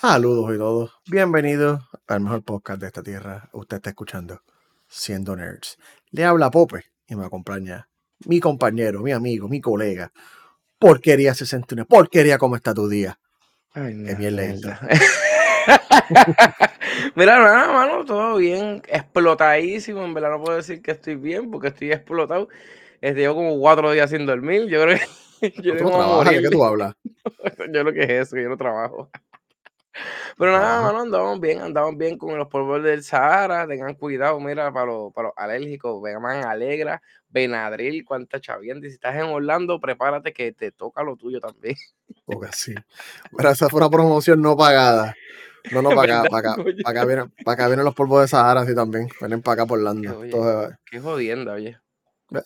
Saludos y todos. Bienvenidos al mejor podcast de esta tierra. Usted está escuchando Siendo Nerds. Le habla Pope y me acompaña mi compañero, mi amigo, mi colega. Porquería 61. Porquería, ¿cómo está tu día? Ay, Qué bien lenta. Mira, nada, mano, todo bien. Explotadísimo. En verdad no puedo decir que estoy bien porque estoy explotado. Este, llevo como cuatro días sin dormir. Yo creo que. Yo, ¿Tú me no qué tú hablas? Yo lo que es eso, yo no trabajo. Pero nada, Trabaja. mano, andamos bien, andamos bien con los polvos del Sahara. Tengan cuidado, mira, para los, para los alérgicos, Vegaman Alegra, Benadryl, cuánta chavienda. Y si estás en Orlando, prepárate que te toca lo tuyo también. Porque sí. Pero esa fue una promoción no pagada. No, no, para acá, ¿Verdad, para acá, para acá vienen, para acá vienen los polvos de Sahara, sí, también. Vienen para acá por Orlando. Oye. Entonces, Qué jodienda, oye.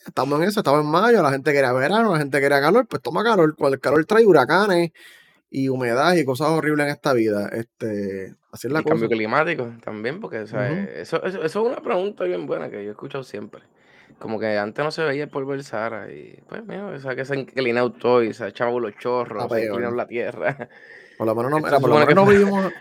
Estamos en eso, estamos en mayo, la gente quería verano, la gente quería calor, pues toma calor. Cuando el calor trae huracanes y humedad y cosas horribles en esta vida. Este, así es la El cosa. cambio climático también, porque o sea, Ujú. eso, eso, eso es una pregunta bien buena que yo he escuchado siempre. Como que antes no se veía el polvo del Sahara y pues mira, o sea, que se ha inclinado todo y se ha echado los chorros, Está se ha peor. inclinado la tierra. Por lo menos no, se por lo menos que no vivimos.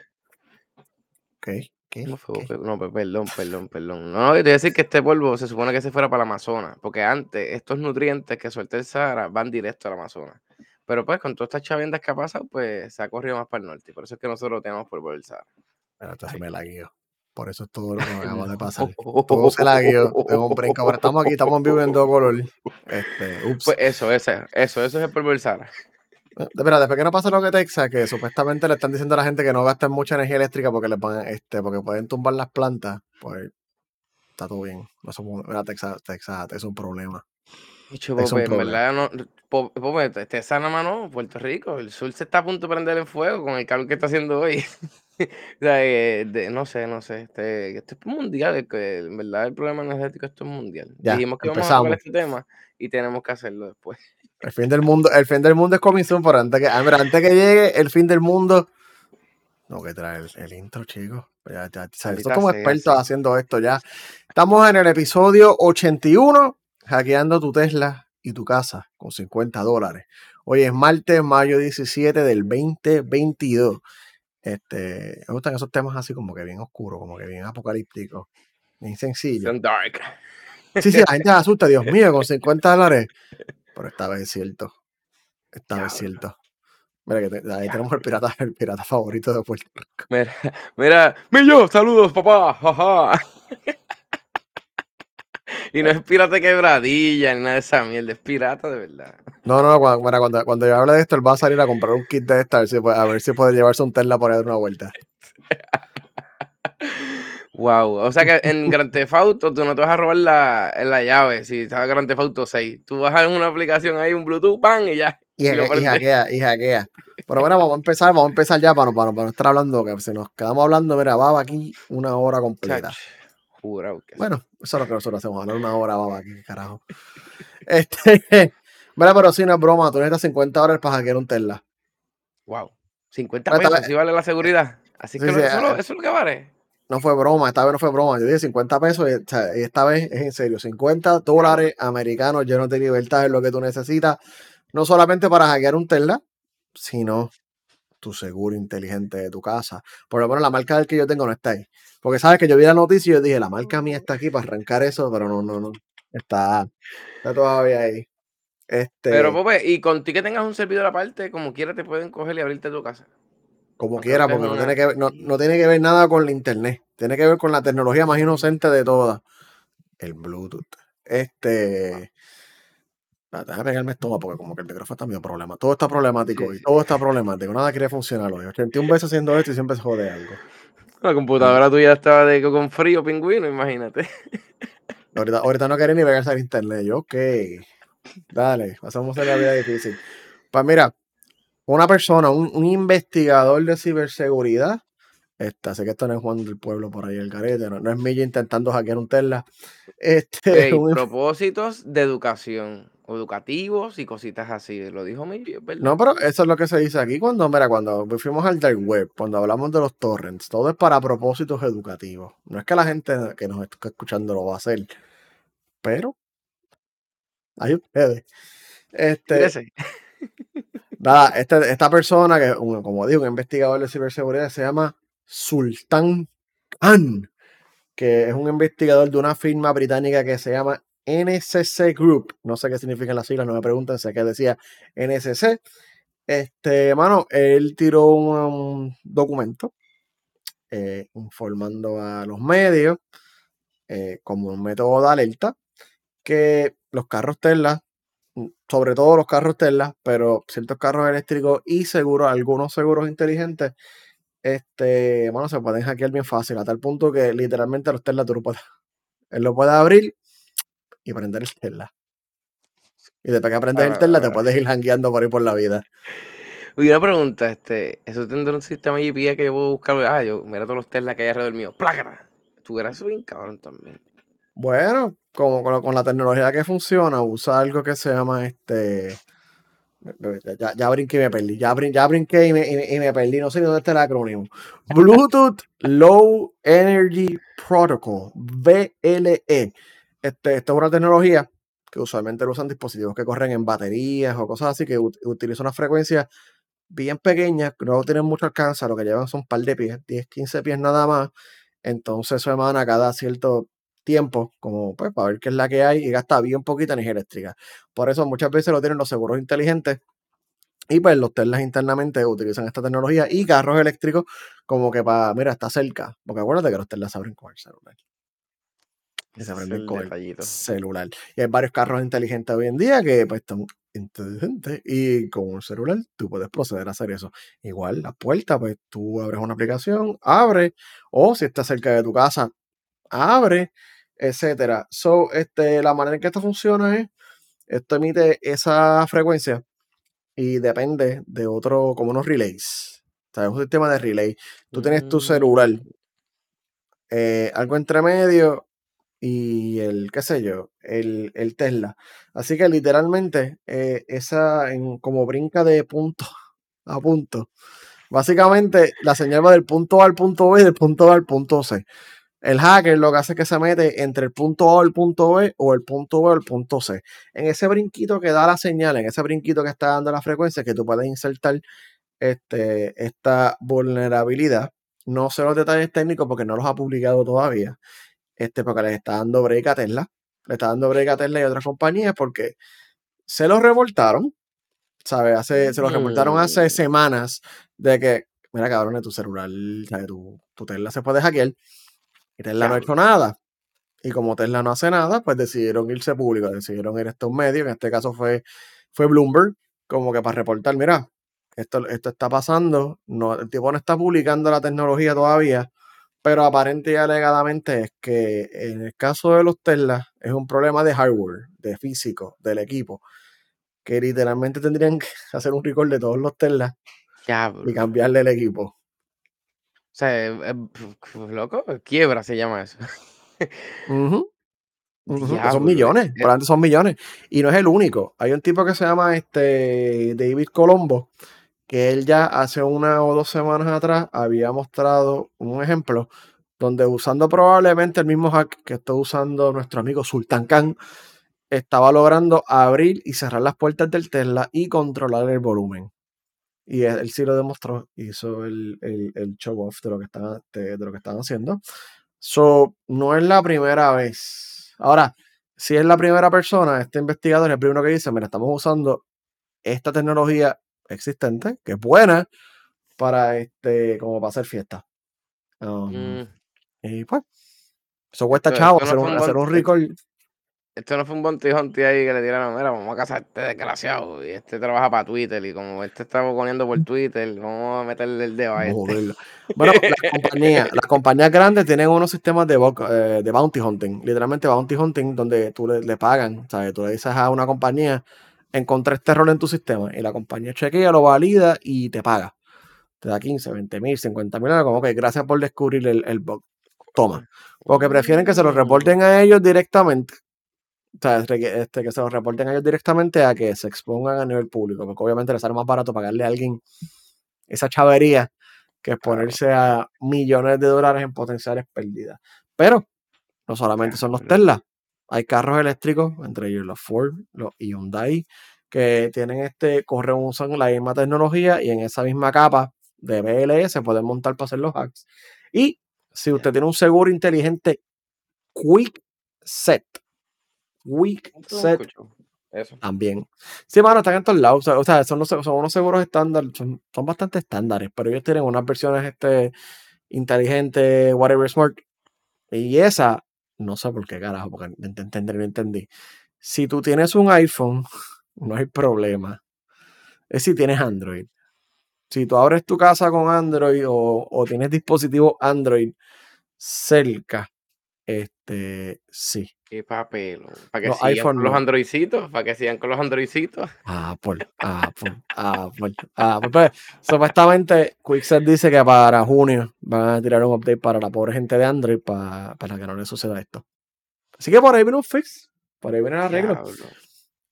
¿Qué? ¿Qué? ¿Cómo fue? ¿Qué? No, pe- perdón, perdón, perdón. No, no, te voy a decir que este polvo se supone que se fuera para el Amazonas, porque antes estos nutrientes que suelta el Sahara van directo al Amazonas. Pero pues con todas estas chaviendas que ha pasado, pues se ha corrido más para el norte. Por eso es que nosotros tenemos polvo del Sahara. Espérate, se Ay. me la guió. Por eso es todo lo que me acaba de pasar. Todo se la guió. Tengo un brinco. Ahora estamos aquí, estamos en vivo en dos color. Este, ups. Pues eso, ese, eso, eso es el polvo del Sahara. Espera, después que no pasa lo que Texas, que supuestamente le están diciendo a la gente que no gasten mucha energía eléctrica porque les van, este, porque pueden tumbar las plantas, pues está todo bien. No somos, Texas, Texas es un problema. Dicho, Es un Pope, en verdad, no, Pope, te- te sana mano, Puerto Rico, el sur se está a punto de prender en fuego con el calor que está haciendo hoy. o sea, eh, de- no sé, no sé, este, esto es mundial, que en verdad el problema energético esto es mundial. Ya, Dijimos que íbamos a tocar empezamos. este tema y tenemos que hacerlo después. El fin del mundo, el fin del mundo es coming soon, pero antes que, ah, antes que llegue el fin del mundo, no que traer el, el intro, chicos. Nosotros como sí. haciendo esto ya. Estamos en el episodio 81, hackeando tu Tesla y tu casa con 50 dólares. Hoy es martes, mayo 17 del 2022. Este, me gustan esos temas así como que bien oscuros, como que bien apocalípticos, bien sencillos. Son dark. Sí, sí, la gente se asusta, Dios mío, con 50 dólares. Pero esta vez es cierto. Esta vez es cierto. Mira que te- ahí tenemos el pirata, el pirata favorito de Puerto Rico. Mira, mira, Millo, saludos, papá. jaja. y no es pirata quebradilla ni nada de esa mierda, es pirata de verdad. No, no, cuando, mira, cuando, cuando yo hable de esto, él va a salir a comprar un kit de esta, a ver si puede, a ver si puede llevarse un Tesla por ahí dar una vuelta. Wow, o sea que en Grand Theft Auto tú no te vas a robar la, la llave si estás en Grand Theft Auto 6. Tú vas a una aplicación ahí, un Bluetooth, pan y ya. Y, Y y hackea, y hackea. Pero bueno, vamos a empezar, vamos a empezar ya para, no- para, no- para no estar hablando, que si nos quedamos hablando, mira, va aquí una hora completa. Chach, sí. Bueno, eso es lo que nosotros hacemos, hablar una hora, baba, carajo. Este, mira, pero si no es broma, tú necesitas 50 dólares para hackear un Tesla. Wow. 50 Pero esta pesos, ¿sí vale la seguridad? Así Sí, que lo- sí, eso, lo- eh, eso es lo que vale. No fue broma, esta vez no fue broma. Yo dije 50 pesos y, y esta vez es en serio. 50 dólares americanos llenos de libertad es lo que tú necesitas. No solamente para hackear un Tesla, sino tu seguro inteligente de tu casa. Por lo menos la marca del que yo tengo no está ahí. Porque sabes que yo vi la noticia y yo dije, la marca mía está aquí para arrancar eso, pero no, no, no. Está, está todavía ahí. Este, Pero, Pope, y con ti que tengas un servidor aparte, como quiera te pueden coger y abrirte tu casa. como quiera, porque no tiene, que ver, no, no tiene que ver nada con la internet. Tiene que ver con la tecnología más inocente de todas. El Bluetooth. Este. Déjame pegarme esto porque como que el micrófono está medio problema. Todo está problemático Sí, sí. Todo está problemático. Nada quiere funcionar hoy. 81 veces haciendo esto y siempre se jode algo. La computadora tuya estaba de, con frío pingüino, imagínate. Ahorita, ahorita no quiere ni pegarse al internet. Yo, ok. Dale, pasamos a la vida difícil. Pues mira, una persona, un, un investigador de ciberseguridad. Esta, sé que esto no es Juan del Pueblo por ahí el carete, no, no es Milla intentando hackear un Tesla. Este, Ey, un- propósitos de educación, educativos y cositas así. Lo dijo Millo, es verdad. no, pero eso es lo que se dice aquí cuando, mira, cuando fuimos al dark web, cuando hablamos de los torrents, todo es para propósitos educativos. No es que la gente que nos está escuchando lo va a hacer, pero hay ustedes. Este. Nada, este, esta persona, que como digo, un investigador de ciberseguridad, se llama Sultan Khan, que es un investigador de una firma británica que se llama NCC Group. No sé qué significan las siglas, no me pregunten, sé que decía NCC. Este, mano, él tiró un, documento eh, informando a los medios eh, como un método de alerta que los carros Tesla, mm, sobre todo los carros Tesla, pero ciertos carros eléctricos y seguros, algunos seguros inteligentes, este, bueno, se pueden hackear bien fácil, a tal punto que literalmente los Tesla tú él lo puede abrir y prender el Tesla. Y después que aprendes el Tesla, te ah. puedes ir hackeando por ahí por la vida. Y una pregunta, este, ¿eso tendrá un sistema GPS que yo puedo buscar? Ah, yo, mira todos los Tesla que hay alrededor mío. ¡Plácata! Estuviera eso bien cabrón también. Bueno, como con, la tecnología que funciona, usa algo que se llama este. Ya, ya brinqué y me perdí. Ya, ya brinqué y me, y, me, perdí. No sé ni dónde está el acrónimo. Bluetooth Low Energy Protocol, BLE. Este, esta es una tecnología que usualmente lo usan dispositivos que corren en baterías o cosas así, que utilizan una frecuencia bien pequeña, que no tienen mucho alcance, lo que llevan son un par de pies, 10, 15 pies nada más. Entonces eso emana cada cierto tiempo, como pues para ver qué es la que hay y gasta bien poquita energía eléctrica. Por eso muchas veces lo tienen los seguros inteligentes y pues los Teslas internamente utilizan esta tecnología y carros eléctricos como que para, mira, está cerca, porque acuérdate que los Teslas abren con el celular. Y se prenden con el celular. Y hay varios carros inteligentes hoy en día que pues están inteligentes y con un celular tú puedes proceder a hacer eso. Igual la puerta, pues tú abres una aplicación, abre, o si estás cerca de tu casa, abre, etcétera. So, este, la manera en que esto funciona es, esto emite esa frecuencia y depende de otro, como unos relays. O sea, es un sistema de relay. Tú tienes tu celular, mm. eh, algo entre medio y el, qué sé yo, el, Tesla. Así que literalmente, eh, esa como brinca de punto a punto. Básicamente, la señal va del punto A al punto B y del punto A al punto C. El hacker lo que hace es que se mete entre el punto A el punto B o el punto B el punto C. En ese brinquito que da la señal, en ese brinquito que está dando la frecuencia, que tú puedes insertar este, esta vulnerabilidad. No sé los detalles técnicos porque no los ha publicado todavía. Este, porque les está dando break a Tesla. Le está dando break a Tesla y otras compañías porque se los revoltaron. ¿Sabes? Hace, se los revoltaron hace semanas de que, mira, cabrón, tu celular, Tu, tu Tesla se puede hackear y Tesla no ha hecho nada. Y como Tesla no hace nada, pues decidieron irse público, decidieron ir a estos medios, en este caso fue, fue Bloomberg, como que para reportar, mira, esto, esto está pasando, no, el tipo no está publicando la tecnología todavía, pero aparente y alegadamente es que en el caso de los Tesla es un problema de hardware, de físico, del equipo, que literalmente tendrían que hacer un record de todos los Tesla y cambiarle el equipo. O sea, eh, loco, quiebra se llama eso. Son millones, por antes son millones. Y no es el único. Hay un tipo que se llama este David Colombo, que él ya hace una o dos semanas atrás había mostrado un ejemplo donde usando probablemente el mismo hack que está usando nuestro amigo Sultan Khan, estaba logrando abrir y cerrar las puertas del Tesla y controlar el volumen. Y él, sí lo demostró, hizo el, show off de lo que están, de, lo que están haciendo. So, no es la primera vez. Ahora, si es la primera persona, este investigador es el primero que dice, mira, estamos usando esta tecnología existente, que es buena, para este, como para hacer fiesta. Um, mm. Y pues, eso cuesta chavo, hacer, un, hacer un record esto no fue un Bounty Hunty ahí que le tiraron, mira, vamos a casar este desgraciado. Y este trabaja para Twitter. Y como este está poniendo por Twitter, vamos a meterle el dedo a este. Bueno, las compañías, las compañías grandes tienen unos sistemas de, eh, de Bounty Hunting. Literalmente Bounty Hunting, donde tú le, le pagan. ¿sabes? Tú le dices a una compañía, encontré este error en tu sistema. Y la compañía chequea, lo valida y te paga. Te da 15, 20 mil, 50 mil. Como que gracias por descubrir el, el bug. Toma. Porque prefieren que se lo reporten a ellos directamente o sea, este, que se los reporten a ellos directamente a que se expongan a nivel público, porque obviamente les sale más barato pagarle a alguien esa chavería que exponerse a millones de dólares en potenciales pérdidas. Pero no solamente son los Tesla, hay carros eléctricos, entre ellos los Ford, los Hyundai, que tienen este, corren, usan la misma tecnología y en esa misma capa de BLE se pueden montar para hacer los hacks. Y si usted tiene un seguro inteligente Quick Set, Quick Set también. Sí, mano, están en todos lados. O sea, son, son unos seguros estándar, son, son, bastante estándares, pero ellos tienen unas versiones este, inteligentes, whatever smart. Y esa, no sé por qué carajo, porque entender no entendí. Si tú tienes un iPhone, no hay problema. Es si tienes Android. Si tú abres tu casa con Android o, o tienes dispositivo Android cerca, este, sí. Qué papel. Para que sigan con los androidcitos, para que sigan con los androidcitos. Apple, Apple, Apple, Apple. Pues, supuestamente, Quickset dice que para junio van a tirar un update para la pobre gente de Android para, para que no le suceda esto. Así que por ahí viene un fix, por ahí viene el arreglo.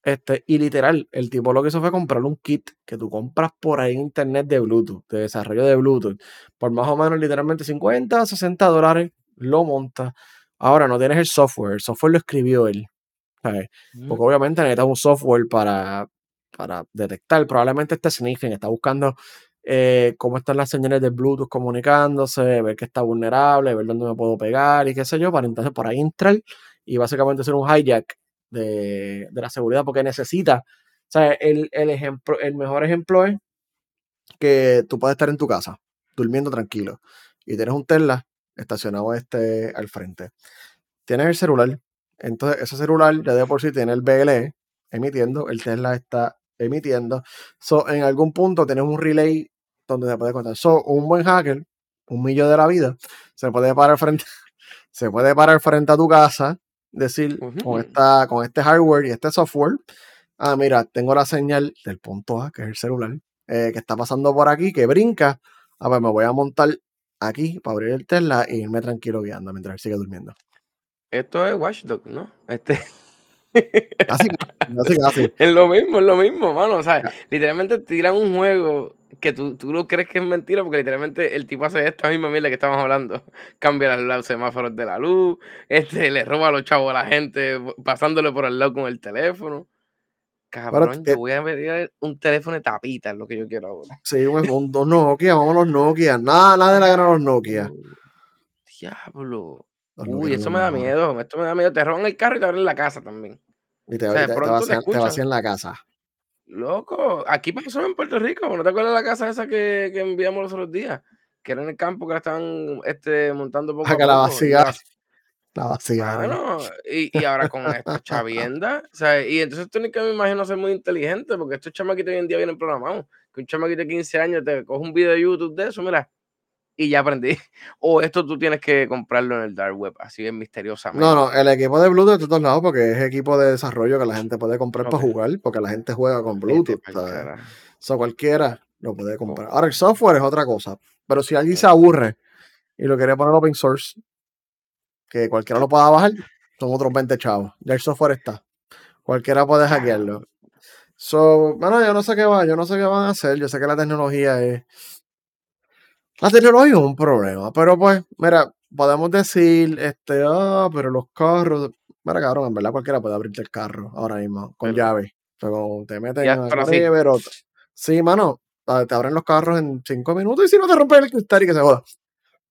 Este, y literal, el tipo lo que hizo fue comprar un kit que tú compras por ahí en internet de Bluetooth, de desarrollo de Bluetooth, por más o menos literalmente 50, 60 dólares, lo monta Ahora no tienes el software, el software lo escribió él. Porque obviamente necesitas un software para, para detectar. Probablemente este sniffing está buscando eh, cómo están las señales de Bluetooth comunicándose, ver que está vulnerable, ver dónde me puedo pegar y qué sé yo, para entonces por ahí entrar y básicamente hacer un hijack de, de la seguridad porque necesita. O sea, el, el, ejemplo, el mejor ejemplo es que tú puedes estar en tu casa, durmiendo tranquilo, y tienes un Tesla estacionado este al frente. Tienes el celular, entonces ese celular ya de por sí tiene el BLE emitiendo, el Tesla está emitiendo. So, en algún punto tienes un relay donde se puede contar. So, un buen hacker, un millón de la vida, se puede parar frente, se puede parar frente a tu casa, decir con, esta, con este hardware y este software, ah, mira, tengo la señal del punto A, que es el celular, eh, que está pasando por aquí, que brinca. A ver, me voy a montar aquí para abrir el Tesla e irme tranquilo guiando mientras él sigue durmiendo. Esto es Watchdog, ¿no? Este. Casi, casi, casi. Es lo mismo, es lo mismo, mano. O sea, literalmente tiran un juego que tú, tú lo crees que es mentira porque literalmente el tipo hace esta misma mierda que estamos hablando. Cambia los semáforos de la luz, este, le roba a los chavos a la gente pasándole por el lado con el teléfono. Cabrón, yo voy a pedir un teléfono de tapita, es lo que yo quiero ahora. Sí, un, dos Nokia, vamos a los Nokia. Nada, nada de la gana los Nokia. diablo. Uy, eso me da miedo. Esto me da miedo. Te roban el carro y te abren la casa también. Y te, o sea, te, te, vacían, la casa. Loco, aquí pasó en Puerto Rico. ¿No te acuerdas de la casa esa que, que enviamos los otros días? Que era en el campo que la estaban este, montando poco a, que la. La. Bueno, y, y, ahora con esta chavienda, o sea, y entonces tú ni que me imagino ser muy inteligente, porque estos chamaquitos hoy en día vienen programados. Que un chamaquito de 15 años te coge un video de YouTube de eso, mira, y ya aprendí. O esto tú tienes que comprarlo en el dark web, así es misteriosamente. No, no, el equipo de Bluetooth de todos lados, porque es equipo de desarrollo que la gente puede comprar para jugar, porque la gente juega con Bluetooth. O sea, cualquiera lo puede comprar. Ahora, el software es otra cosa, pero si alguien se aburre y lo quiere poner open source, que cualquiera lo pueda bajar, son otros 20 chavos. Ya el software está. Cualquiera puede hackearlo. So, bueno, yo no sé qué va, yo no sé qué van a hacer. Yo sé que la tecnología es. La tecnología es un problema, pero pues, mira, podemos decir, este, ah, pero los carros. Mira, cabrón, en verdad cualquiera puede abrirte el carro ahora mismo, con llave. Pero te meten en el sí. Sí, mano, te abren los carros en cinco minutos y si no te rompen el cristal y que se joda.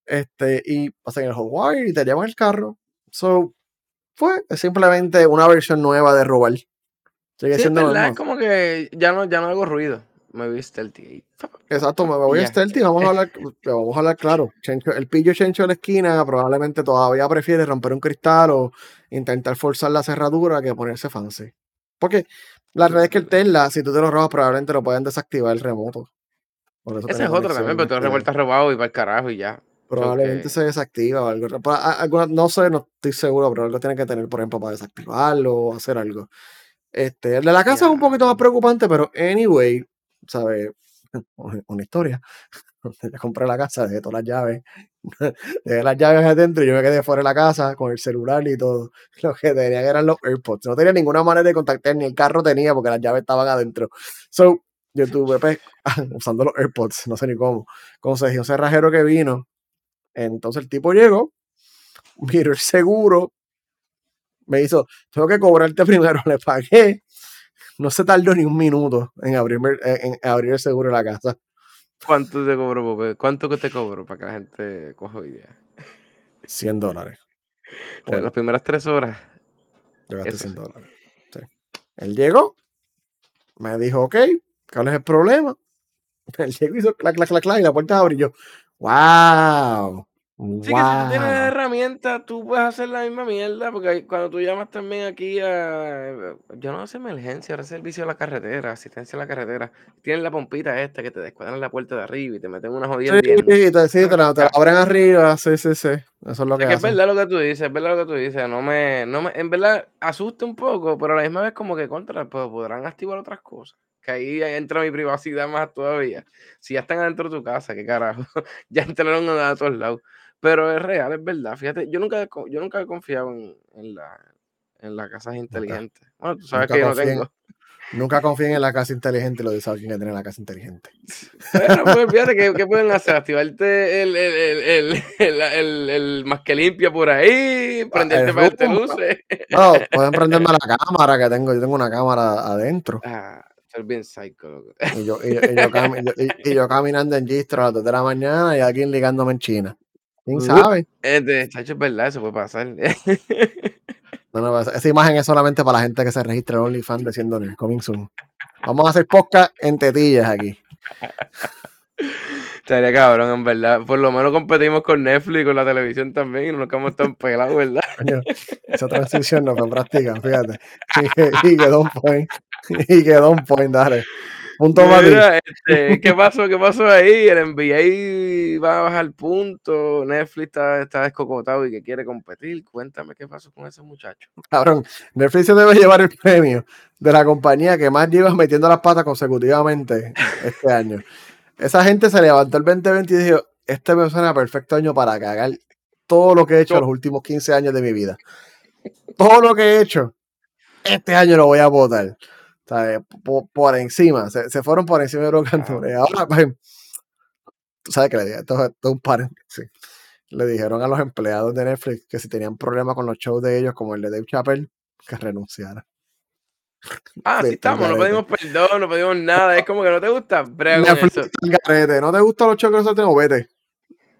Este, y pasan el hotwire y te llevan el carro. So, fue simplemente una versión nueva de robar. Sigue sí, siendo verdad, es como que ya no, ya no hago ruido. Me voy stealthy. Exacto, me voy stealthy. Vamos a hablar, vamos a hablar claro. el pillo Chencho de la esquina probablemente todavía prefiere romper un cristal o intentar forzar la cerradura que ponerse fancy. Porque la realidad es que el Tesla, si tú te lo robas, probablemente lo pueden desactivar el remoto. Ese es otro también, pero tú revueltas robado y para el carajo y ya. Probablemente se desactiva o algo. no sé, no estoy seguro, pero algo tiene que tener, por ejemplo, para desactivarlo o hacer algo. Este, el de la casa es un poquito más preocupante, pero anyway, ¿sabes? Una historia. Ya compré la casa, dejé todas las llaves. Dejé las llaves adentro y yo me quedé fuera de la casa con el celular y todo. Lo que tenía eran los AirPods. No tenía ninguna manera de contactar, ni el carro tenía porque las llaves estaban adentro. So, yo tuve pues, usando los AirPods, no sé ni cómo. Como se dijo, ese rajero que vino, entonces el tipo llegó, miró el seguro, me hizo, tengo que cobrarte primero, le pagué, no se tardó ni un minuto en, abrirme, en, abrir el seguro de la casa. ¿Cuánto te cobró? ¿Cuánto que te cobró para que la gente coja idea? 100 dólares. Por las primeras tres horas. Yo gasté 100 dólares. Sí. Él llegó, me dijo, ok, ¿cuál es el problema? Él llegó y hizo clac, clac, clac, clac, y la puerta abrió. ¡Wow! Sí, que si tú tienes herramientas, tú puedes hacer la misma mierda, porque cuando tú llamas también aquí a. Yo no sé emergencia, ahora servicio a la carretera, asistencia a la carretera. Tienen la pompita esta que te descuadran la puerta de arriba y te meten una jodida. Sí, te, sí, te, la, te la abren arriba, sí, sí, sí. Eso es lo que, es, que es verdad lo que tú dices, es verdad lo que tú dices. No me, no me, en verdad asusta un poco, pero a la misma vez como que contra, pues podrán activar otras cosas que ahí entra mi privacidad más todavía. Si ya están adentro de tu casa, qué carajo, ya entraron a todos lados. Pero es real, es verdad. Fíjate, yo nunca, yo nunca he confiado en, en, la, en las casas inteligentes. Bueno, tú sabes que yo no tengo. Nunca confíen en la casa inteligente, lo dice alguien que tiene la casa inteligente. Bueno, pues fíjate, ¿qué, ¿qué, pueden hacer? Activarte el, el, el, el, más que limpia por ahí, ah, prenderte para que luces. No, pueden prenderme la cámara que tengo, yo tengo una cámara adentro. Ah, bien psycho. Y yo, y, yo, y, yo, caminando en Gistro a las 2 de la mañana y alguien ligándome en China. ¿Quién sabe? Este, chacho, es verdad, eso puede pasar. No, no, esa imagen es solamente para la gente que se registra en OnlyFans diciendo Coming Soon. Vamos a hacer podcast en tetillas aquí. Estaría cabrón, en verdad. Por lo menos competimos con Netflix y con la televisión también y no nos quedamos tan pelados, ¿verdad? esa transición no fue práctica, fíjate. Y, quedó un point. Y quedó un point, dale. Punto Mira, este, ¿Qué pasó? ¿Qué pasó ahí? El NBA va a bajar punto. Netflix está, está descocotado y que quiere competir. Cuéntame qué pasó con ese muchacho. Cabrón, Netflix se debe llevar el premio de la compañía que más lleva metiendo las patas consecutivamente este año. Esa gente se levantó el 2020 y dijo: Este me suena perfecto año para cagar todo lo que he hecho en los últimos 15 años de mi vida. Todo lo que he hecho, este año lo voy a votar. Por, encima, se, fueron por encima de los cantones. Ahora, pues, tú sabes que le dije, esto, es un paréntesis. Le dijeron a los empleados de Netflix que si tenían problemas con los shows de ellos, como el de Dave Chappelle, que renunciara. Ah, sí estamos, no pedimos perdón, no pedimos nada. Es como que no te gusta. Netflix, no te gustan los shows que nosotros tenemos, vete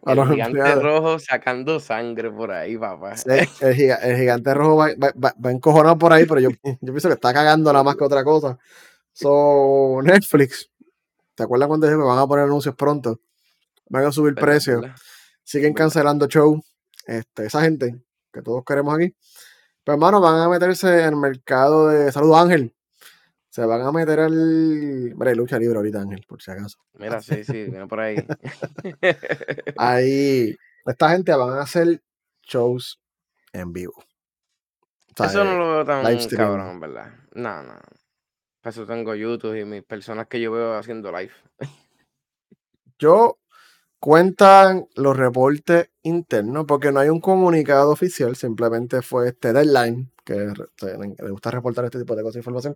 el gigante rojo sacando sangre por ahí, papá. el, gigante rojo va, va, encojonado por ahí, pero yo, yo pienso que está cagando nada más que otra cosa. So, Netflix, ¿te acuerdas cuando dije que van a poner anuncios pronto? Van a subir precios. Siguen cancelando show. Este, esa gente que todos queremos aquí. Pero hermano, van a meterse en el mercado de. Salud Ángel. Se van a meter al. Hombre, lucha libre ahorita, Ángel, por si acaso. Mira, sí, sí, viene por ahí. ahí. Esta gente van a hacer shows en vivo. eso no lo veo tan cabrón, ¿verdad? No, no. Para eso tengo YouTube y mis personas que yo veo haciendo live. yo cuentan los reportes internos porque no hay un comunicado oficial, simplemente fue este deadline, que le gusta reportar este tipo de cosas de información,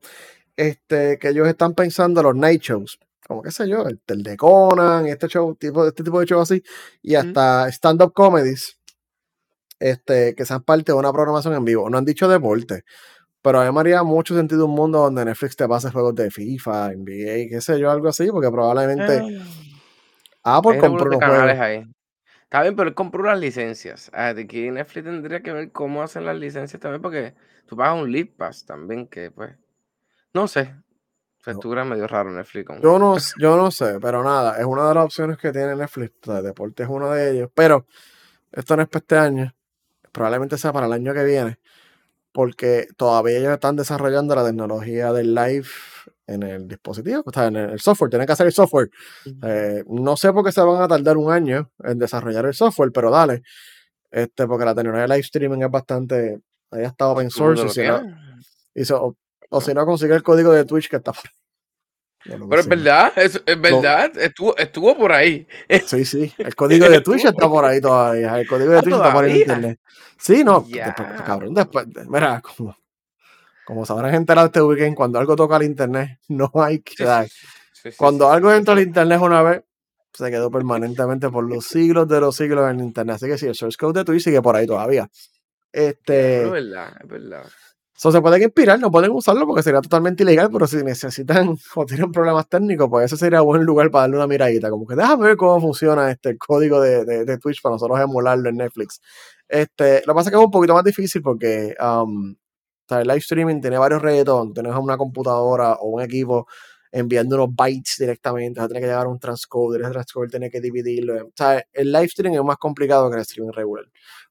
este, que ellos están pensando los night shows, como qué sé yo, el, de Conan, este show, tipo, este tipo de shows así, y hasta stand-up comedies, este, que sean parte de una programación en vivo. No han dicho deporte, pero a mí me haría mucho sentido un mundo donde Netflix te pase juegos de FIFA, NBA, qué sé yo, algo así, porque probablemente ah, por compró unos juegos. Ahí. Está bien, pero él compró las licencias. Aquí Netflix tendría que ver cómo hacen las licencias también, porque tú pagas un Lead Pass también, que pues no sé. Factura medio raro Netflix. Yo no, yo no sé, pero nada, es una de las opciones que tiene Netflix. O deporte es uno de ellos. Pero esto no es para este año. Probablemente sea para el año que viene. Porque todavía ellos están desarrollando la tecnología del live en el dispositivo, o sea, en el software, tienen que hacer el software. Eh, no sé por qué se van a tardar un año en desarrollar el software, pero dale. Este, porque la tecnología de live streaming es bastante, ahí está open source. Y, o si no, consigue el código de Twitch que está por Pero es verdad, es, verdad, estuvo, estuvo por ahí. Sí, sí, el código de Twitch está por ahí todavía. El código de ah, Twitch está por ahí en internet. Sí, no, cabrón, después, mira, como, como sabrán enterado este weekend, cuando algo toca al internet, no hay que dar. cuando algo entra al internet una vez, se quedó permanentemente por los siglos de los siglos en internet. Así que sí, el source code de Twitch sigue por ahí todavía. Este, es verdad, es verdad. So, se pueden inspirar, no pueden usarlo porque sería totalmente ilegal, pero si necesitan o tienen problemas técnicos, pues ese sería buen lugar para darle una miradita. Como que déjame ver cómo funciona este código de, de, Twitch para nosotros emularlo en Netflix. Este, lo que pasa es que es un poquito más difícil porque um, el live streaming tiene varios retos, tienes una computadora o un equipo enviando unos bytes directamente, vas a tener que llegar a un transcoder, ese transcoder tiene que dividirlo. O el live streaming es más complicado que el streaming regular.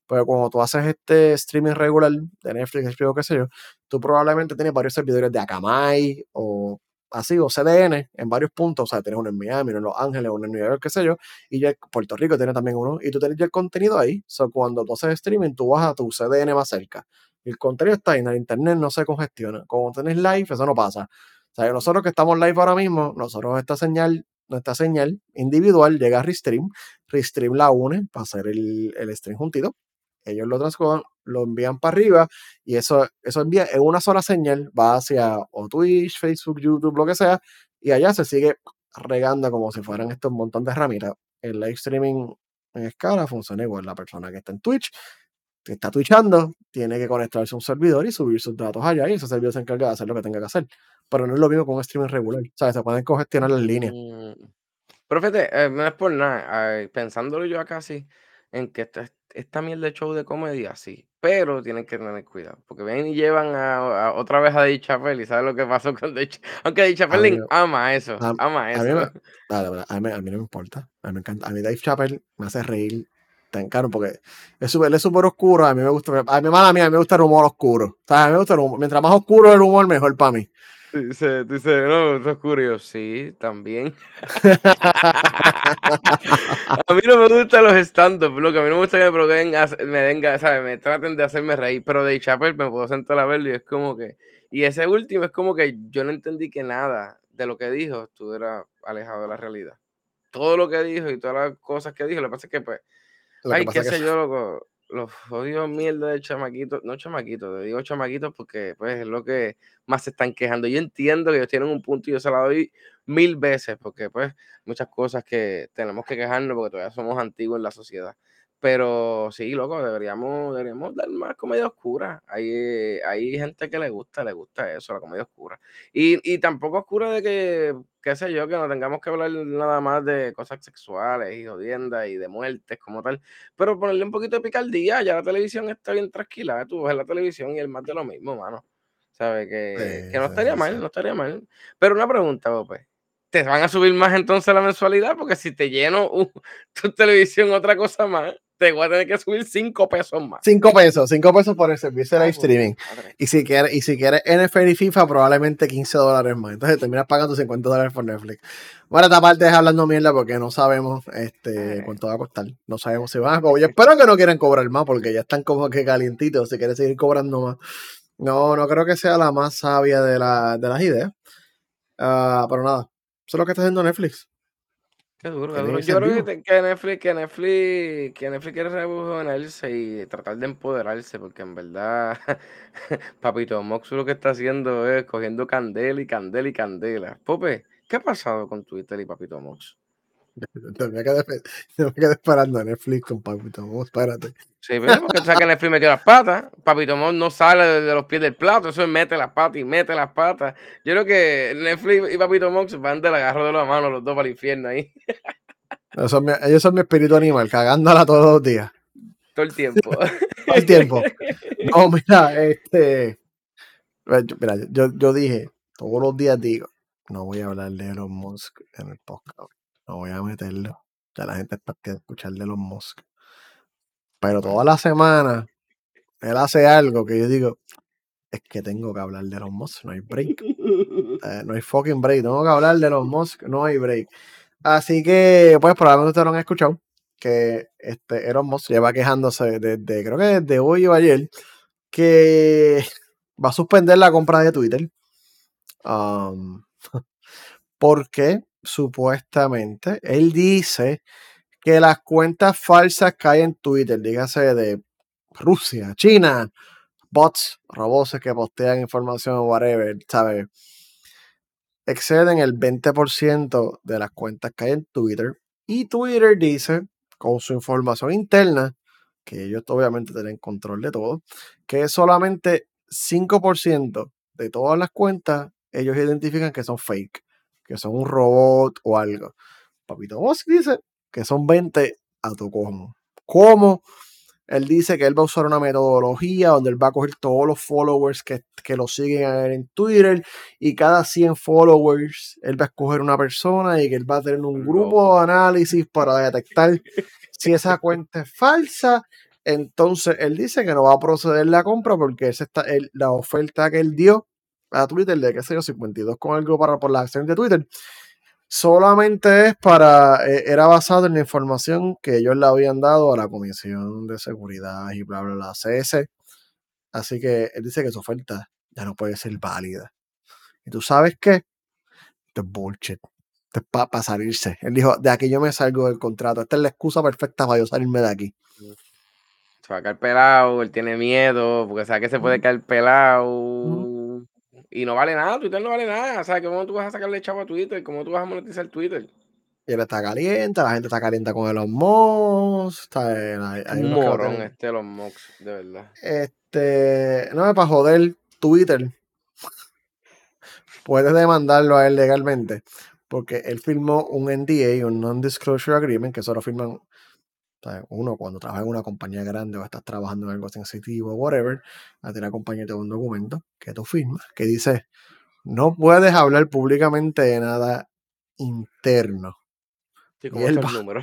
Pero cuando tú haces este streaming regular de Netflix, HBO, qué sé yo, tú probablemente tienes varios servidores de Akamai o así, o CDN en varios puntos. O sea, tienes uno en Miami, uno en Los Ángeles, uno en Nueva York, qué sé yo. Y ya Puerto Rico tiene también uno. Y tú tienes ya el contenido ahí. O sea, cuando tú haces streaming, tú vas a tu CDN más cerca. El contenido está ahí, en el internet no se congestiona. Cuando tienes live, eso no pasa. O sea, nosotros que estamos live ahora mismo, nosotros esta señal, nuestra señal individual llega a Restream, Restream la une para hacer el, el stream juntito, ellos lo transcodan, lo envían para arriba y eso, eso envía en una sola señal, va hacia o Twitch, Facebook, YouTube, lo que sea, y allá se sigue regando como si fueran estos montón de ramitas. El live streaming en escala funciona igual. La persona que está en Twitch, que está twitchando, tiene que conectarse a un servidor y subir sus datos allá y ese servidor se encarga de hacer lo que tenga que hacer. Pero no es lo mismo con un streaming regular. ¿Sabes? Se pueden congestionar las líneas. Mm. Profete, eh, no es por nada. pensándolo yo acá sí, en que esta, esta mierda de show de comedia, sí. Pero tienen que tener cuidado. Porque ven y llevan a, otra vez a Dave Chappelle y sabes lo que pasó con Dave Aunque Dave Chappelle ama eso. ama eso. A mí, no me importa. A mí me encanta. A mí Dave Chappelle me hace reír tan caro porque es súper es super oscuro. A mí me gusta. A mi mala mía, me gusta el humor oscuro. O sea, a mí me gusta el humor. Mientras más oscuro el humor, mejor para mí. Dice, dice, no, es oscuro. sí, también. a mí no me gustan los stand-up, lo que a mí no me gusta que me me den, ¿sabes? Me traten de hacerme reír, pero de Chappelle me puedo sentar a verlo y es como que. Y ese último es como que yo no entendí que nada de lo que dijo estuviera alejado de la realidad. Todo lo que dijo y todas las cosas que dijo, lo que pasa es que, pues, ay, qué sé yo, loco los odios mierda de chamaquitos, no chamaquitos, te digo chamaquitos porque pues es lo que más se están quejando. Yo entiendo que ellos tienen un punto y yo se la doy mil veces porque pues muchas cosas que tenemos que quejarnos porque todavía somos antiguos en la sociedad. Pero sí, loco, deberíamos, deberíamos dar más comedia oscura. Hay, hay gente que le gusta, le gusta eso, la comedia oscura. Y, y tampoco oscura de que, qué sé yo, que no tengamos que hablar nada más de cosas sexuales y jodiendas y de muertes como tal. Pero ponerle un poquito de picardía, ya la televisión está bien tranquila. Tú ves la televisión y el más de lo mismo, mano. ¿Sabes? Que, que no estaría mal, no estaría mal. Pero una pregunta, Bope te van a subir más entonces la mensualidad, porque si te lleno tu televisión otra cosa más, te voy a tener que subir 5 pesos más. 5 pesos, 5 pesos por el servicio de live streaming. Y si quieres, y si quieres NFL y FIFA, probablemente 15 dólares más. Entonces terminas pagando 50 dólares por Netflix. Bueno, esta parte es hablando mierda porque no sabemos este, cuánto va a costar. No sabemos si van a cobrar. Yo espero que no quieran cobrar más porque ya están como que calientitos. Si quieren seguir cobrando más. No, no creo que sea la más sabia de, la, de las ideas. Uh, pero nada, eso es lo que está haciendo Netflix. Qué duro, qué duro. Yo creo que, que, Netflix, que Netflix, que Netflix quiere rejuvenarse y tratar de empoderarse, porque en verdad, Papito Mox lo que está haciendo es cogiendo candela y candela y candela. Pope, ¿qué ha pasado con Twitter y Papito Mox? Quedé, me quedé esperando a Netflix con Papito Mox, espérate. Sí, pero porque tú sabes que Netflix metió las patas. Papito Mox no sale de los pies del plato. Eso es mete las patas y mete las patas. Yo creo que Netflix y Papito Mox van del agarro de la mano los dos para el infierno ahí. Ellos son, mi, ellos son mi espíritu animal, cagándola todos los días. Todo el tiempo. Todo el tiempo. No, mira, este. Mira, yo, yo dije, todos los días digo, no voy a hablar de Elon Musk en el podcast. No voy a meterlo. Ya la gente está que escuchar de Elon Musk. Pero toda la semana él hace algo que yo digo, es que tengo que hablar de Elon Musk, no hay break. Eh, no hay fucking break, tengo que hablar de Elon Musk, no hay break. Así que, pues probablemente ustedes lo han escuchado, que este Elon Musk lleva quejándose desde, creo que desde hoy o ayer, que va a suspender la compra de Twitter. Um, porque supuestamente él dice que las cuentas falsas hay en Twitter, dígase de Rusia, China, bots, robots que postean información, whatever, ¿sabes? Exceden el 20% de las cuentas que hay en Twitter. Y Twitter dice, con su información interna, que ellos obviamente tienen control de todo, que solamente 5% de todas las cuentas, ellos identifican que son fake, que son un robot o algo. Papito Boss dice que son 20 a tu como. ¿Cómo? Él dice que él va a usar una metodología donde él va a coger todos los followers que, que lo siguen a él en Twitter y cada 100 followers él va a escoger una persona y que él va a tener un grupo de análisis para detectar si esa cuenta es falsa. Entonces él dice que no va a proceder la compra porque esa está, la oferta que él dio a Twitter de qué sé yo, 52 con algo para por la acción de Twitter solamente es para, eh, era basado en la información que ellos le habían dado a la Comisión de Seguridad y bla, bla, bla, CS. Así que él dice que su oferta ya no puede ser válida. ¿Y tú sabes qué? Esto es bullshit. Esto es para salirse. Él dijo, de aquí yo me salgo del contrato. Esta es la excusa perfecta para yo salirme de aquí. Se va a caer pelado, él tiene miedo, porque sabe que se puede caer pelado. Y no vale nada, Twitter no vale nada. O sea, ¿cómo tú vas a sacarle chavo a Twitter? ¿Cómo tú vas a monetizar Twitter? Y él está caliente, la gente está caliente con Elon Musk. Está, hay, hay Un morón este Elon Musk, de verdad. Este, no es para joder Twitter. Puedes demandarlo a él legalmente. Porque él firmó un NDA, un Non-Disclosure Agreement, que eso lo uno cuando trabaja en una compañía grande o estás trabajando en algo sensitivo o whatever, a tener acompañarte un documento que tú firmas que dice no puedes hablar públicamente de nada interno. y, él va,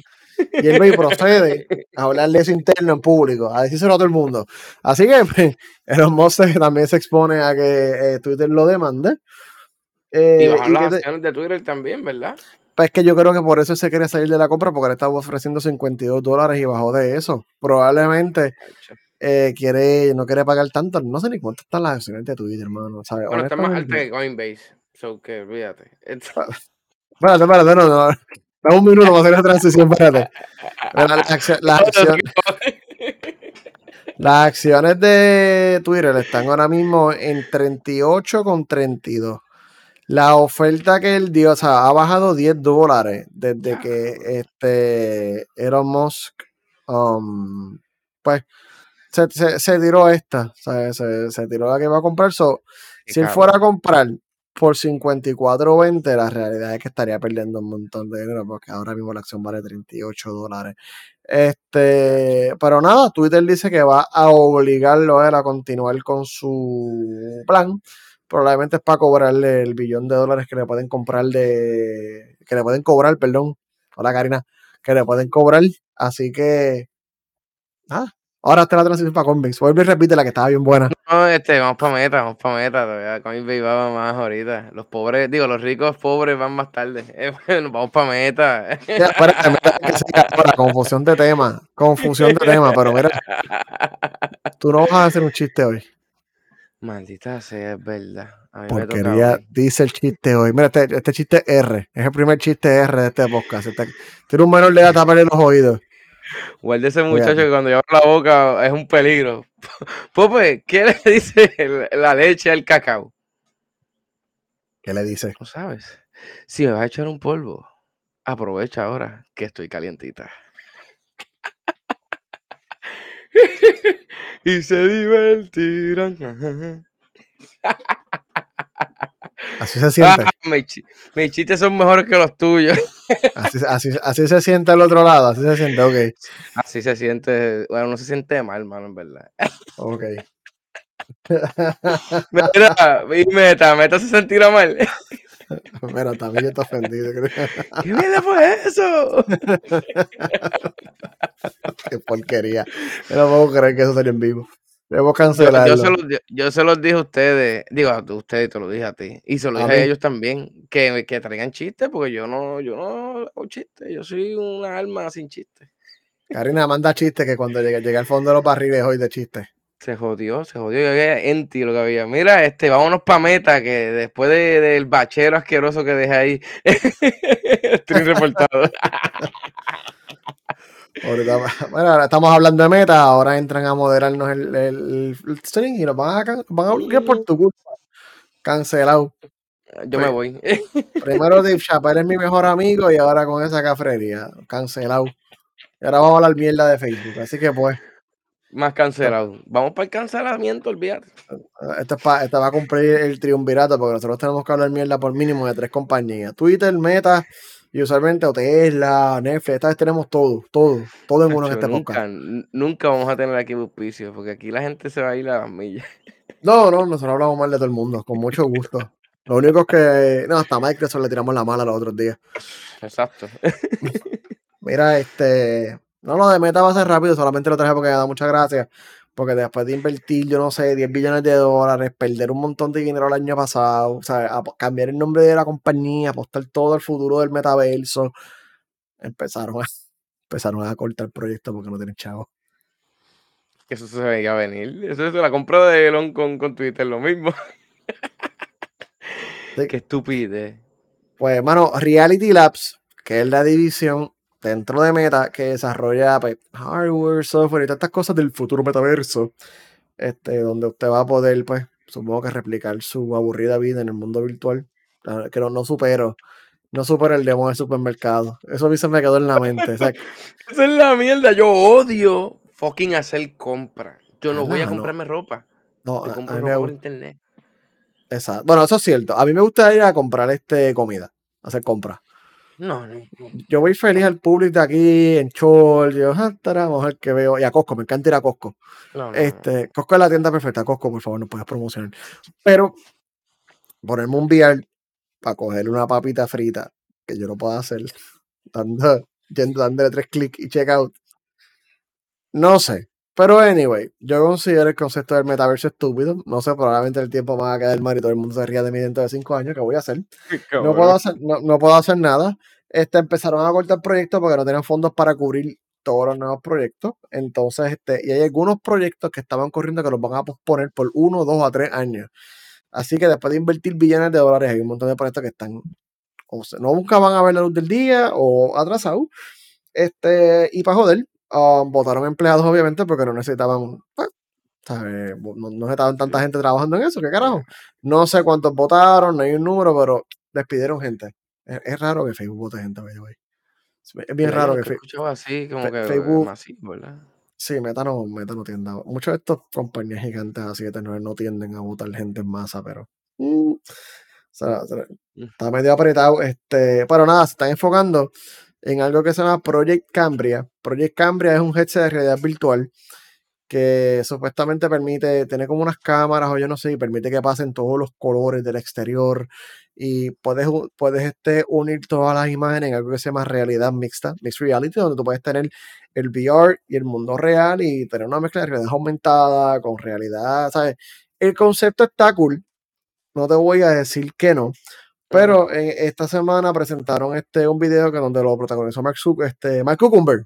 y él va y procede a hablar de eso interno en público, a decírselo a todo el mundo. Así que pues, Elon Musk también se expone a que eh, Twitter lo demande. Eh, y bajar las acciones de Twitter también, ¿verdad? Pues es que yo creo que por eso se quiere salir de la compra, porque le estaba ofreciendo 52 dólares y bajó de eso. Probablemente eh, quiere, no quiere pagar tanto. No sé ni cuánto están las acciones de Twitter, hermano. Bueno, está más alta que Coinbase. So que olvídate. Espérate, espérate, no, no. Dame un minuto para hacer la transición, espérate. Las, acciones, las acciones de Twitter están ahora mismo en 38 con 32. La oferta que él dio, o sea, ha bajado 10 dólares desde que este Elon Musk, um, pues, se, se, tiró esta, se, se, tiró la que iba a comprar. So, si él fuera a comprar por 54.20, la realidad es que estaría perdiendo un montón de dinero porque ahora mismo la acción vale 38 dólares. Este, pero nada, Twitter dice que va a obligarlo a él a continuar con su plan probablemente es para cobrarle el billón de dólares que le pueden comprar de. que le pueden cobrar, perdón. Hola Karina, que le pueden cobrar. Así que. Ah, ahora está la transición para Coinbase. Vuelve y repite la que estaba bien buena. No, este, vamos para meta, vamos para meta. Todavía Coinbase va más ahorita. Los pobres, digo, los ricos pobres van más tarde. Eh, bueno, vamos para meta. Ya, espérate, confusión de tema. Confusión de tema, pero mira. Tú no vas a hacer un chiste hoy. Maldita sea, es verdad. Porquería, dice el chiste hoy. Mira, este, este, chiste R. Es el primer chiste R de este podcast. Este, tiene un menor de edad taparle los oídos. Guarde ese muchacho que cuando lleva la boca es un peligro. Pope, ¿qué le dice la leche al cacao? ¿Qué le dice? No sabes. Si me vas a echar un polvo, aprovecha ahora que estoy calientita. y se divertirán. Así se siente. Ah, mis, chistes son mejores que los tuyos. Así, así, se siente al otro lado, así se siente, ok. Así se siente, bueno, no se siente mal, hermano, en verdad. Ok. Mira, mi meta, meta se sentirá mal. Mira, también está ofendido. ¿Qué mierda fue eso? Qué porquería. no puedo creer que eso salió en vivo. Debo cancelarlo. Yo, yo, se los, dije a ustedes, digo a ustedes, te lo dije a ti, y se lo dije a, ellos también, que, que traigan chistes, porque yo no, yo no hago chistes, yo soy una alma sin chistes. Karina, manda chistes que cuando llegue, llegue al fondo de los barriles hoy de chistes. Se jodió, se jodió. Yo había enti lo que había. Mira, este, vámonos pa' meta, que después del bachero asqueroso que dejé ahí, estoy reportado. bueno, ahora estamos hablando de meta, ahora entran a moderarnos el, el, stream y nos van a, van a bloquear por tu culpa. Cancelado. Yo me voy. Primero Dave Chappelle es mi mejor amigo y ahora con esa cafrería. Cancelado. Y ahora vamos a hablar mierda de Facebook. Así que pues. Más cancelado. Vamos para el cancelamiento, olvídate. Esto, es pa, esto va a cumplir el triunvirato porque nosotros tenemos que hablar mierda por mínimo de tres compañías. Twitter, Meta y usualmente o Tesla, Netflix, esta vez tenemos todo, todo, todo en uno en este nunca, podcast. Nunca vamos a tener aquí auspicio porque aquí la gente se va a ir a las millas. No, no, nosotros hablamos mal de todo el mundo, con mucho gusto. Lo único es que, no, hasta Microsoft le tiramos la mala los otros días. Exacto. Mira, este, no, lo de meta va a ser rápido, solamente lo traje porque me da muchas gracias. Porque después de invertir, yo no sé, 10 billones de dólares, perder un montón de dinero el año pasado, o sea, cambiar el nombre de la compañía, apostar todo el futuro del metaverso, empezaron a, empezaron a cortar el proyecto porque no tienen chavo. Eso se veía venir. Eso es la compra de Elon con, con Twitter, lo mismo. Qué estupidez. Pues, hermano, Reality Labs, que es la división dentro de Meta que desarrolla pues, hardware, software y todas estas cosas del futuro metaverso, este, donde usted va a poder, pues, supongo que replicar su aburrida vida en el mundo virtual. Ah, que no, no supero. No supero el demo del supermercado. Eso a mí se me quedó en la mente. Esa es la mierda. Yo odio fucking hacer compras. Yo no voy a comprarme ropa. No, Yo compro ropa por internet. Exacto. Bueno, eso es cierto. A mí me gusta ir a comprar este comida, hacer compras. No, no, Yo voy feliz al público de aquí en Chol. Yo, ah, vamos a ver qué veo. Y a Costco, me encanta ir a Costco. este, Costco es la tienda perfecta. Costco, por favor, no puedes promocionar. Pero ponerme un VR para coger una papita frita, que yo no puedo hacer, dando, dándole tres clics y check out. No sé. Pero anyway, yo considero el concepto del metaverso estúpido. No sé, probablemente el tiempo me va a quedar mal y todo el mundo se ría de mí dentro de cinco años. ¿Qué voy a hacer? No puedo hacer, no, puedo hacer nada. Este, empezaron a cortar proyectos porque no tenían fondos para cubrir todos los nuevos proyectos. Entonces, este, y hay algunos proyectos que estaban corriendo que los van a posponer por uno, dos a tres años. Así que después de invertir billones de dólares, hay un montón de proyectos que están, o sea, no nunca van a ver la luz del día o atrasados. Este, y para joder, Um, votaron empleados, obviamente, porque no necesitaban, pues, No, necesitaban tanta gente trabajando en eso, ¿qué carajo? No sé cuántos votaron, no hay un número, pero despidieron gente. Es, raro que Facebook vote gente, Es bien raro que Facebook. así, como que Facebook, ¿verdad? Sí, Meta no, Meta no tiende a. Muchos de estos compañías gigantes así de no tienden a votar gente en masa, pero. Mm, mm. está medio apretado. Este, pero nada, se están enfocando en algo que se llama Project Cambria. Project Cambria es un headset de realidad virtual que supuestamente permite tener como unas cámaras o yo no sé, y permite que pasen todos los colores del exterior y puedes, puedes este, unir todas las imágenes en algo que se llama realidad mixta, mixed reality, donde tú puedes tener el VR y el mundo real y tener una mezcla de realidad aumentada con realidad, ¿sabes? El concepto está cool, no te voy a decir que no, pero esta semana presentaron este un video que donde lo protagonizó Mark, este, Mark Cucumber.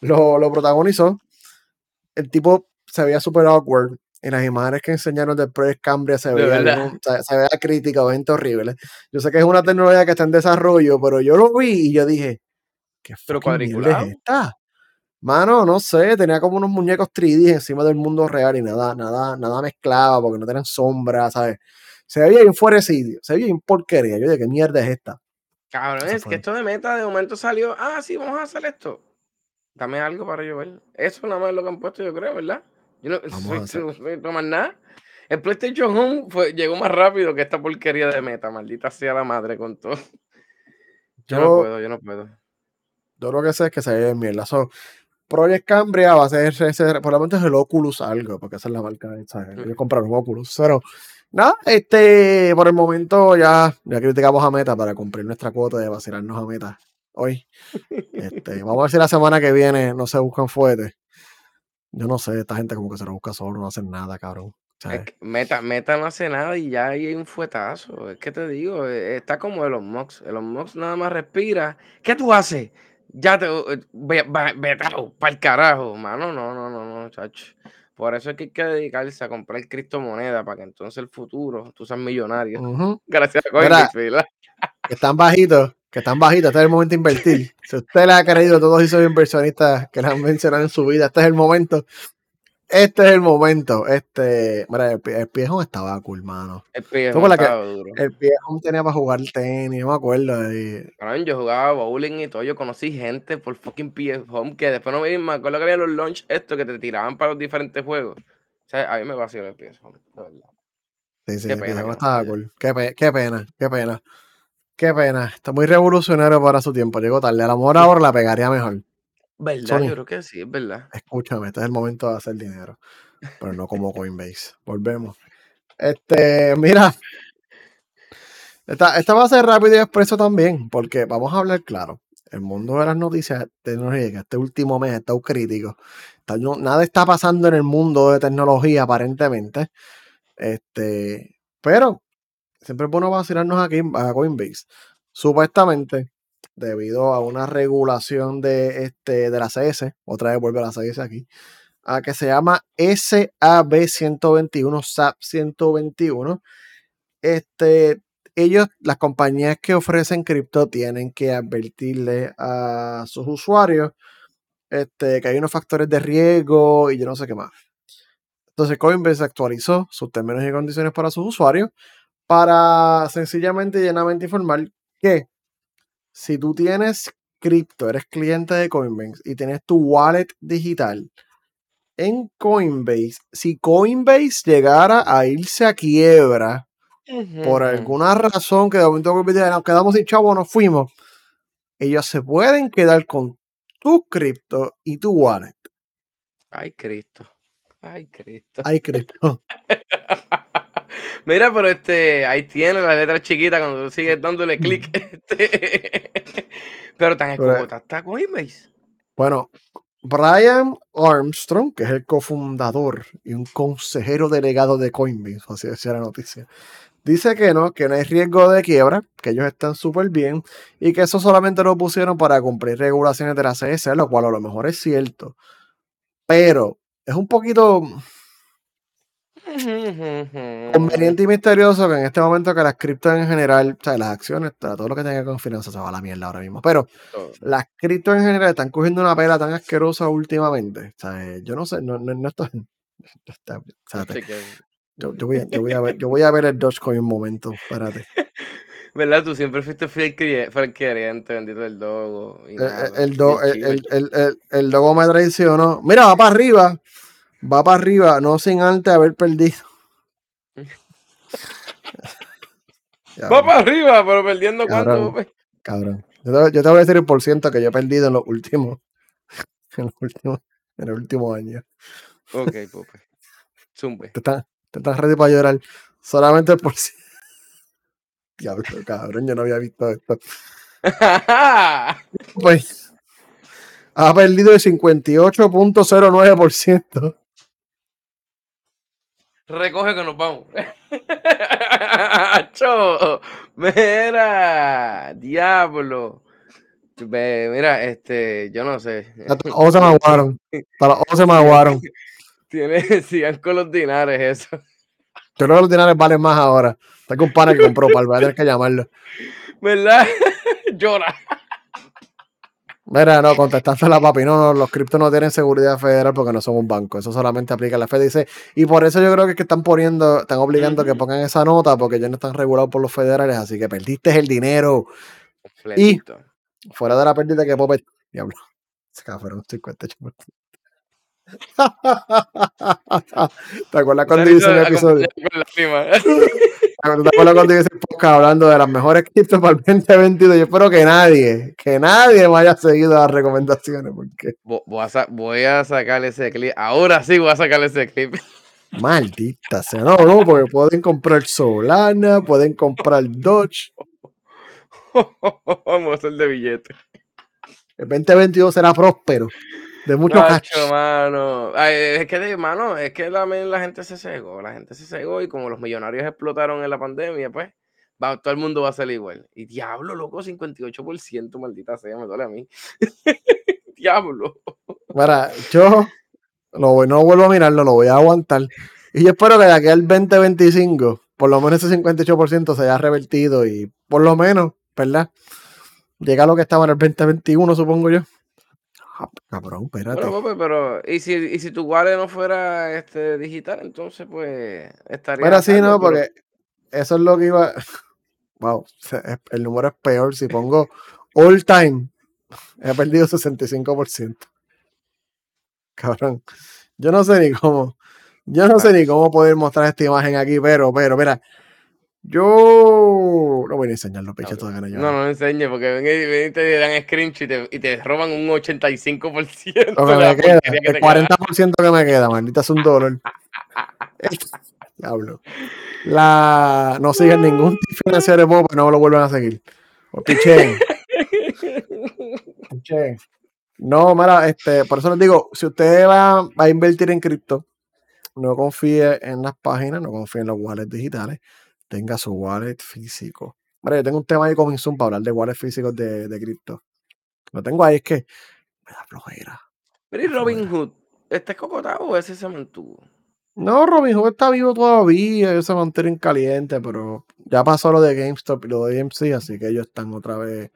Lo, lo protagonizó. El tipo se veía super awkward. En las imágenes que enseñaron del Project Cambria se veía, se, veía crítica, obviamente horrible. Yo sé que es una tecnología que está en desarrollo, pero yo lo vi y yo dije, ¿qué pero es esta? Mano, no sé, tenía como unos muñecos 3D encima del mundo real y nada, nada, nada mezclaba porque no tenían sombra, ¿sabes? Se veía enfurecido, se veía en porquería. Yo dije, ¿qué mierda es esta? Cabrón, es que esto de meta de momento salió, ah, sí, vamos a hacer esto. Dame algo para yo ver. Eso nada más es lo que han puesto, yo creo, ¿verdad? Yo no soy, tomar nada. El PlayStation Home fue, llegó más rápido que esta porquería de meta, maldita sea la madre con todo. Yo, no puedo, yo no puedo. Yo lo que sé es que se ve mierda. So, Project Cambria va a ser ese, probablemente es el Oculus algo, porque esa es la marca. ¿sabes? Yo comprar un Oculus, pero no, este, por el momento ya, ya criticamos a Meta para cumplir nuestra cuota de vacilarnos a Meta hoy. Este, vamos a ver si la semana que viene no se buscan fuertes. Yo no sé, esta gente como que se lo busca solo, no hacen nada, cabrón. meta, meta no hace nada y ya hay un fuetazo. Es que te digo, eh, está como Elon Musk. Elon Musk nada más respira. ¿Qué tú haces? Ya te. Eh, vete para el carajo, mano. No, no, no, no, chacho. Por eso es que hay que dedicarse a comprar criptomonedas para que entonces el futuro tú seas millonario. Gracias a Coinbase, Que están bajitos, que están bajitos. Este es el momento de invertir. Si usted le ha creído, todos esos inversionistas que le han mencionado en su vida, este es el momento. Este es el momento. Este, mira, el, el Piejón estaba cool, mano. El Piejón la que- estaba duro. El Piejón tenía para jugar tenis, yo me acuerdo. y- yo jugaba bowling y todo. Yo conocí gente por fucking PS que después no me me acuerdo que había los launch estos que te tiraban para los diferentes juegos. O sea, a mí me vació el Home, de verdad. Sí, sí, Qué el pena Piejón no estaba cool. Qué, pe- qué pena, qué pena. Qué pena. Está muy revolucionario para su tiempo. Llegó tarde. A lo mejor ahora la pegaría mejor. ¿Verdad? Sony. Yo creo que sí, es verdad. Escúchame, este es el momento de hacer dinero. Pero no como Coinbase. Volvemos. Este, mira. Esta, esta va a ser rápido y expreso también, porque vamos a hablar claro. El mundo de las noticias tecnológicas este último mes está crítico. Está- no- nada está pasando en el mundo de tecnología, aparentemente. Este, pero siempre es bueno vacilarnos aquí a Coinbase. Supuestamente, debido a una regulación de, este, de la CS, otra vez vuelve la CS aquí, a que se llama SAB 121, SAP 121. Este, ellos, las compañías que ofrecen cripto, tienen que advertirle a sus usuarios este, que hay unos factores de riesgo y yo no sé qué más. Entonces Coinbase actualizó sus términos y condiciones para sus usuarios para sencillamente y llenamente informar que si tú tienes cripto, eres cliente de Coinbase y tienes tu wallet digital en Coinbase, si Coinbase llegara a irse a quiebra por alguna razón que de momento Coinbase nos quedamos sin chavo, nos fuimos, ellos se pueden quedar con tu cripto y tu wallet. Ay, Cristo. Ay, Cristo. Hay cripto. Mira, pero este, ahí tiene las letras chiquitas cuando tú sigues dándole clic. este. pero tan Pero- escogota está Coinbase. Bueno, Brian Armstrong, que es el cofundador y un consejero delegado de Coinbase, así decía la noticia, dice que no, que no hay riesgo de quiebra, que ellos están súper bien y que eso solamente lo pusieron para cumplir regulaciones de la CS, lo cual a lo mejor es cierto. Pero es un poquito conveniente y misterioso que en este momento que las criptos en general, o sea, las acciones, todo lo que tenga con finanzas se va a la mierda ahora mismo. Pero las criptos en general están cogiendo una pela tan asquerosa últimamente. O sea, eh, yo no sé, no, no, no estoy. está- Así que, yo, yo voy a, yo, voy a ver, yo voy a ver el Dogecoin un momento. Espérate. ¿Verdad? Tú siempre fuiste fiel creyente, bendito el dogo. Y El, nada, el, el do- el, el, el, el- el logo me traicionó. Mira, va para arriba. Va para arriba, no sin antes haber perdido. Ya, Va para arriba, pero perdiendo Cabrón. cuánto. Cabrón. Yo te, yo te voy a decir el porciento que yo he perdido en los últimos. En los últimos, en el último año. Ok, Pope. Zumbe. Te estás, te estás ready para llorar. Solamente el porciento. Diablo, cabrón, yo no había visto esto. Pues ha perdido el 58.09%. Recoge que nos vamos. Cho, mira, diablo. Mira, este, yo no sé. Hasta los ojos se me aguaron. Hasta los ojos se me aguaron. Tiene, sigan con los dinares eso. Yo creo que los dinares valen más ahora. Tengo un pana que compró para voy a tener que llamarlo. ¿Verdad? Llora. Mira, no, contestaste la papi. No, no, los criptos no tienen seguridad federal porque no son un banco. Eso solamente aplica a la Fed. Dice, y por eso yo creo que, es que están poniendo, están obligando a que pongan esa nota porque ellos no están regulados por los federales. Así que perdiste el dinero. Completito. Fuera de la pérdida que Popet. Diablo. Ese cabrón, 58%. ¿Te acuerdas cuando hice risa episodio? ¿Te acuerdas cuando hice el podcast hablando de las mejores criptos para el 2022? Yo espero que nadie, que nadie me haya seguido las recomendaciones porque Vo- Voy a, voy a sacar ese clip. Ahora sí voy a sacar ese clip. maldita sea. No, no, porque pueden comprar Solana, pueden comprar Dodge. Vamos a hacer de billete. El 2022 será próspero. De mucho. Nacho, mano. Ay, es que, de- mano, es que la, la gente se cegó. La gente se cegó y como los millonarios explotaron en la pandemia, pues va, todo el mundo va a ser igual. Y diablo, loco, 58%, maldita sea, me duele a mí. diablo. Mira, yo lo voy- no vuelvo a mirarlo, lo voy a aguantar. Y yo espero que de aquí al 2025, por lo menos ese 58% se haya revertido y por lo menos, ¿verdad? Llega a lo que estaba en el 2021, supongo yo. Ah, cabrón, espérate. Papi, pero ¿y si, y si tu wallet no fuera este digital, entonces pues estaría Mira, sí, no, pero porque eso es lo que iba. Wow, el número es peor. Si pongo all time, he perdido 65%. Cabrón. Yo no sé ni cómo. Yo no sé ni cómo poder mostrar esta imagen aquí, pero, pero, mira. Yo no voy a enseñarlo, pecho, toda gana no, no lo enseñes porque ven y, ven y te dan screenshot y te, y te roban un 85% Lo que me queda, que el te queda. 40% que me queda, maldita es un dólar. Diablo. La, no sigan ningún financiero de Bob, no lo vuelvan a seguir. O picheen, picheen. No, mira, este, por eso les digo, si usted va, va a invertir en cripto, no confíe en las páginas, no confíe en los wallets digitales, tenga su wallet físico. Mira, yo tengo un tema ahí con Zoom para hablar de wallets físicos de, de cripto. Lo tengo ahí, es que me da flojera. Pero ¿y Robin Hood? ¿Este es cocotado o ese se mantuvo? No, Robin Hood está vivo todavía, ellos se mantienen calientes, pero ya pasó lo de GameStop y lo de AMC, así que ellos están otra vez.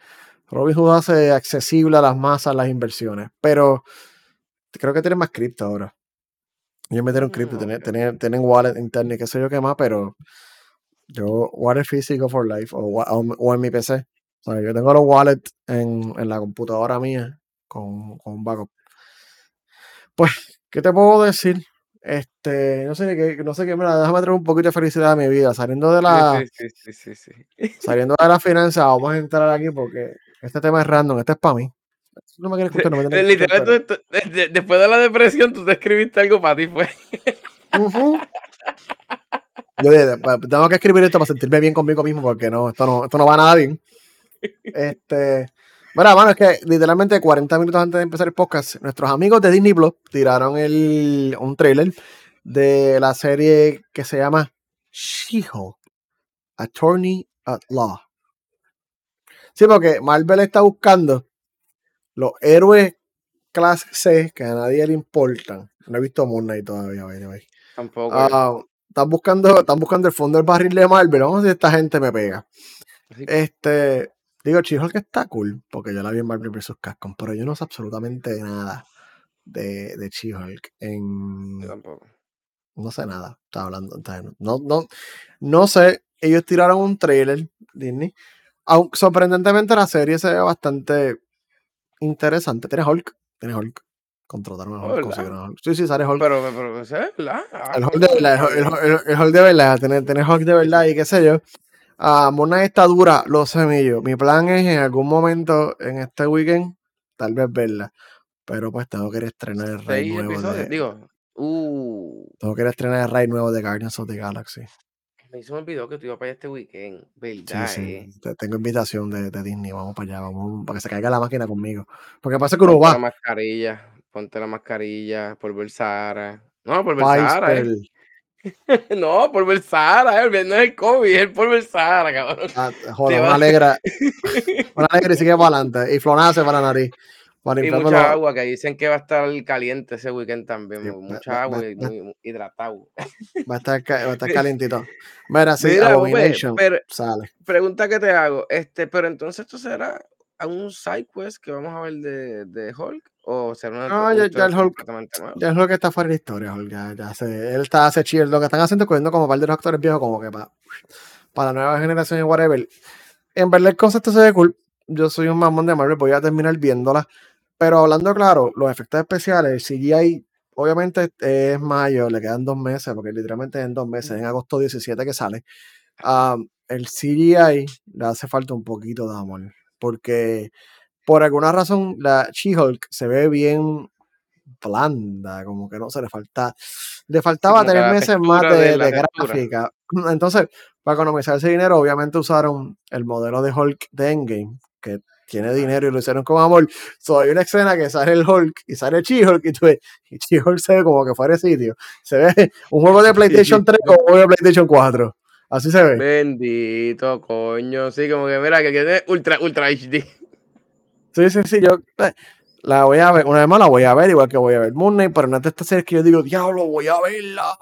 Robin Hood hace accesible a las masas las inversiones, pero creo que tienen más cripto ahora. Ellos metieron cripto, Mm, tienen, tienen, tienen wallet interno y qué sé yo qué más, pero yo, wallet físico for life o, o, o en mi PC. O sea, yo tengo los wallets en, en la computadora mía con, con un backup. Pues, ¿qué te puedo decir? Este, no sé qué, no sé qué, mira, déjame traer un poquito de felicidad a mi vida. Saliendo de la, Sí, sí, sí, sí, sí, sí. saliendo de la finanza, vamos a entrar aquí porque este tema es random, este es para mí. No me quieres escuchar, no me que escuchar, Literal, tú- tú- de- de- después de la depresión, tú te escribiste algo para ti, pues. pero- Ujú. Yo dije, "Pa- tengo que escribir esto para sentirme bien conmigo mismo porque no, esto no, esto no va nada bien. Este, bueno, mano, es que literalmente 40 minutos antes de empezar el podcast, nuestros amigos de Disney Plus tiraron el, un trailer de la serie que se llama She-Hulk, Attorney at Law. Sí, porque Marvel está buscando los héroes clase C que a nadie le importan. No he visto Moon Knight todavía, by the way. Tampoco. Ah, están buscando, están buscando el fondo del barril de Marvel. Vamos a ver si esta gente me pega. Este, digo, She-Hulk está cool, porque yo la vi en Marvel vs. Capcom, pero yo no sé absolutamente nada de, de She-Hulk. En, yo tampoco. no sé nada. Estaba hablando. No, no, no sé. Ellos tiraron un trailer, Disney. Aunque sorprendentemente la serie se ve bastante interesante. Tiene Hulk. Tiene Hulk. Contrataron a Hulk. consiguieron Hulk. Sí, sí, sale Hulk. Pero, pero, ¿es verdad? Ah, El Hulk de verdad, el, Hulk- el- el Hulk de verdad, tener, tener Hulk de verdad y qué sé yo. Ah, Knight está dura, lo sé mío. Mi plan es en algún momento en este weekend, tal vez verla. Pero pues tengo que ir a estrenar el Seis nuevo episodios. de. Digo, uh, Tengo que ir a estrenar el raid nuevo de Guardians of the Galaxy. me hizo me olvidó que tú ibas para allá este weekend. Sí, ¿Verdad, sí. eh? te- Tengo invitación de, de Disney. Vamos para allá, vamos para que se caiga la máquina conmigo. Porque pasa que uno Ponte la va. mascarilla. Ponte la mascarilla. Por ver Sahara. No, por ver Sahara, eh. No, por ver Sahara, eh. No es el COVID, es el por ver Sahara, cabrón. ah, joder, una alegra. Una alegra y sigue para adelante. Y flonace para la nariz. Para Y mucha agua, que dicen que va a estar caliente ese weekend también. Sí, mucha va- agua va- y muy, muy hidratado. Va a estar, va a estar calientito. Mira, sí, Mira, Abomination pero sale. pregunta que te hago, este, pero entonces esto será a un side quest que vamos a ver de, de Hulk o será una No, ya- ya el Hulk-? Ya es lo que está fuera de la historia, Hulk, Ya, ya se, él está hace chill. Lo que están haciendo es cogiendo como par de los actores viejos, como que para, para la nueva generación y whatever. En verdad, el concepto se ve cool. Yo soy un mamón de Marvel, voy a terminar viéndola. Pero hablando claro, los efectos especiales, el CGI, obviamente es mayo, le quedan dos meses, porque literalmente en dos meses, en agosto 17 que sale. Ah, el CGI le hace falta un poquito de amor, porque por alguna razón la She-Hulk se ve bien blanda, como que no se le falta, le faltaba como tres meses más de, gráfica. Entonces, para economizar ese dinero, obviamente usaron el modelo de Hulk de Endgame, que tiene dinero y lo hicieron con amor. So, hay una escena que sale el Hulk y sale She-Hulk y, tú ves- y She-Hulk se ve como que fuera de sitio. Se ve un juego de PlayStation 3 o un juego de PlayStation 4. Así se ve. Bendito, coño. Sí, como que mira, que tiene ultra, ultra HD. Sí, sí, sí, yo eh, la voy a ver, una vez más la voy a ver, igual que voy a ver Moon Knight, pero no es de estas series que yo digo, diablo, voy a verla.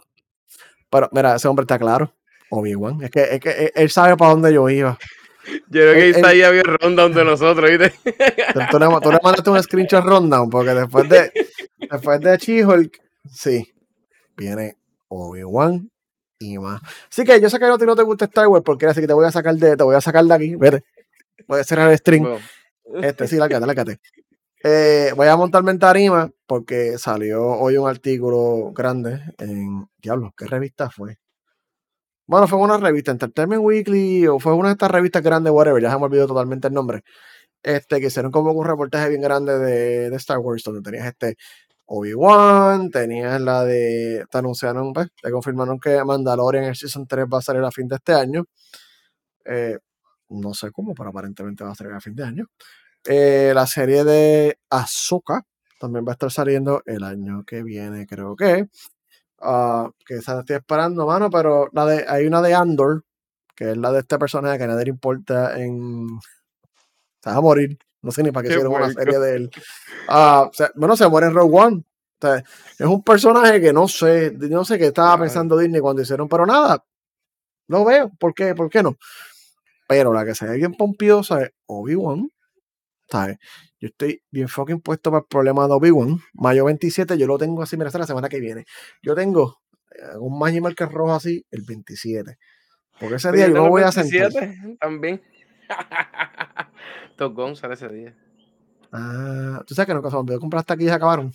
Pero mira, ese hombre está claro, Obi-Wan, es que, es que él- él sabe para dónde yo iba. Yo creo que el- ahí había rundown de nosotros, ¿viste? Tú, tú le, tú le mandaste un screenshot rundown porque después de después de She-Hulk, sí, viene Obi-Wan y más. Así que yo sé que a ti no te gusta Star Wars porque así que te voy a sacar de, te voy a sacar de aquí, vete. Voy a cerrar el stream. Bueno, Este, sí, lárgate, lárgate. Eh, voy a montarme en tarima porque salió hoy un artículo grande en. Diablo, ¿qué revista fue? Bueno, fue una revista, Entertainment Weekly, o fue una de estas revistas grandes, whatever, ya se me olvidó totalmente el nombre. Este, que hicieron como un reportaje bien grande de, de Star Wars, donde tenías este Obi-Wan, tenías la de. Te anunciaron, pues, te confirmaron que Mandalorian el Season 3 va a salir a fin de este año. Eh, no sé cómo, pero aparentemente va a salir a fin de año. Eh, la serie de Ahsoka también va a estar saliendo el año que viene, creo que. Ah, que esa la estoy esperando, mano, pero la de, hay una de Andor, que es la de este personaje que a nadie le importa en. Se va a morir. No sé ni para qué hicieron una serie de él. Ah, o sea, bueno, se muere en Rogue One. O sea, es un personaje que no sé, no sé qué estaba pensando Disney cuando hicieron, pero nada, lo veo. ¿Por qué? ¿Por qué no? Pero la que se ve bien pompiosa es Obi-Wan. ¿Sabes? Yo estoy bien fucking puesto para el problema de Obi-Wan. Mayo 27, yo lo tengo así, mira, es la semana que viene. Yo tengo eh, un Magic Marker rojo así el 27. Porque ese día yo no voy a sentar. 27 También. Top Gun sale ese día. Ah, tú sabes que nunca se olvidó comprar hasta aquí y se acabaron.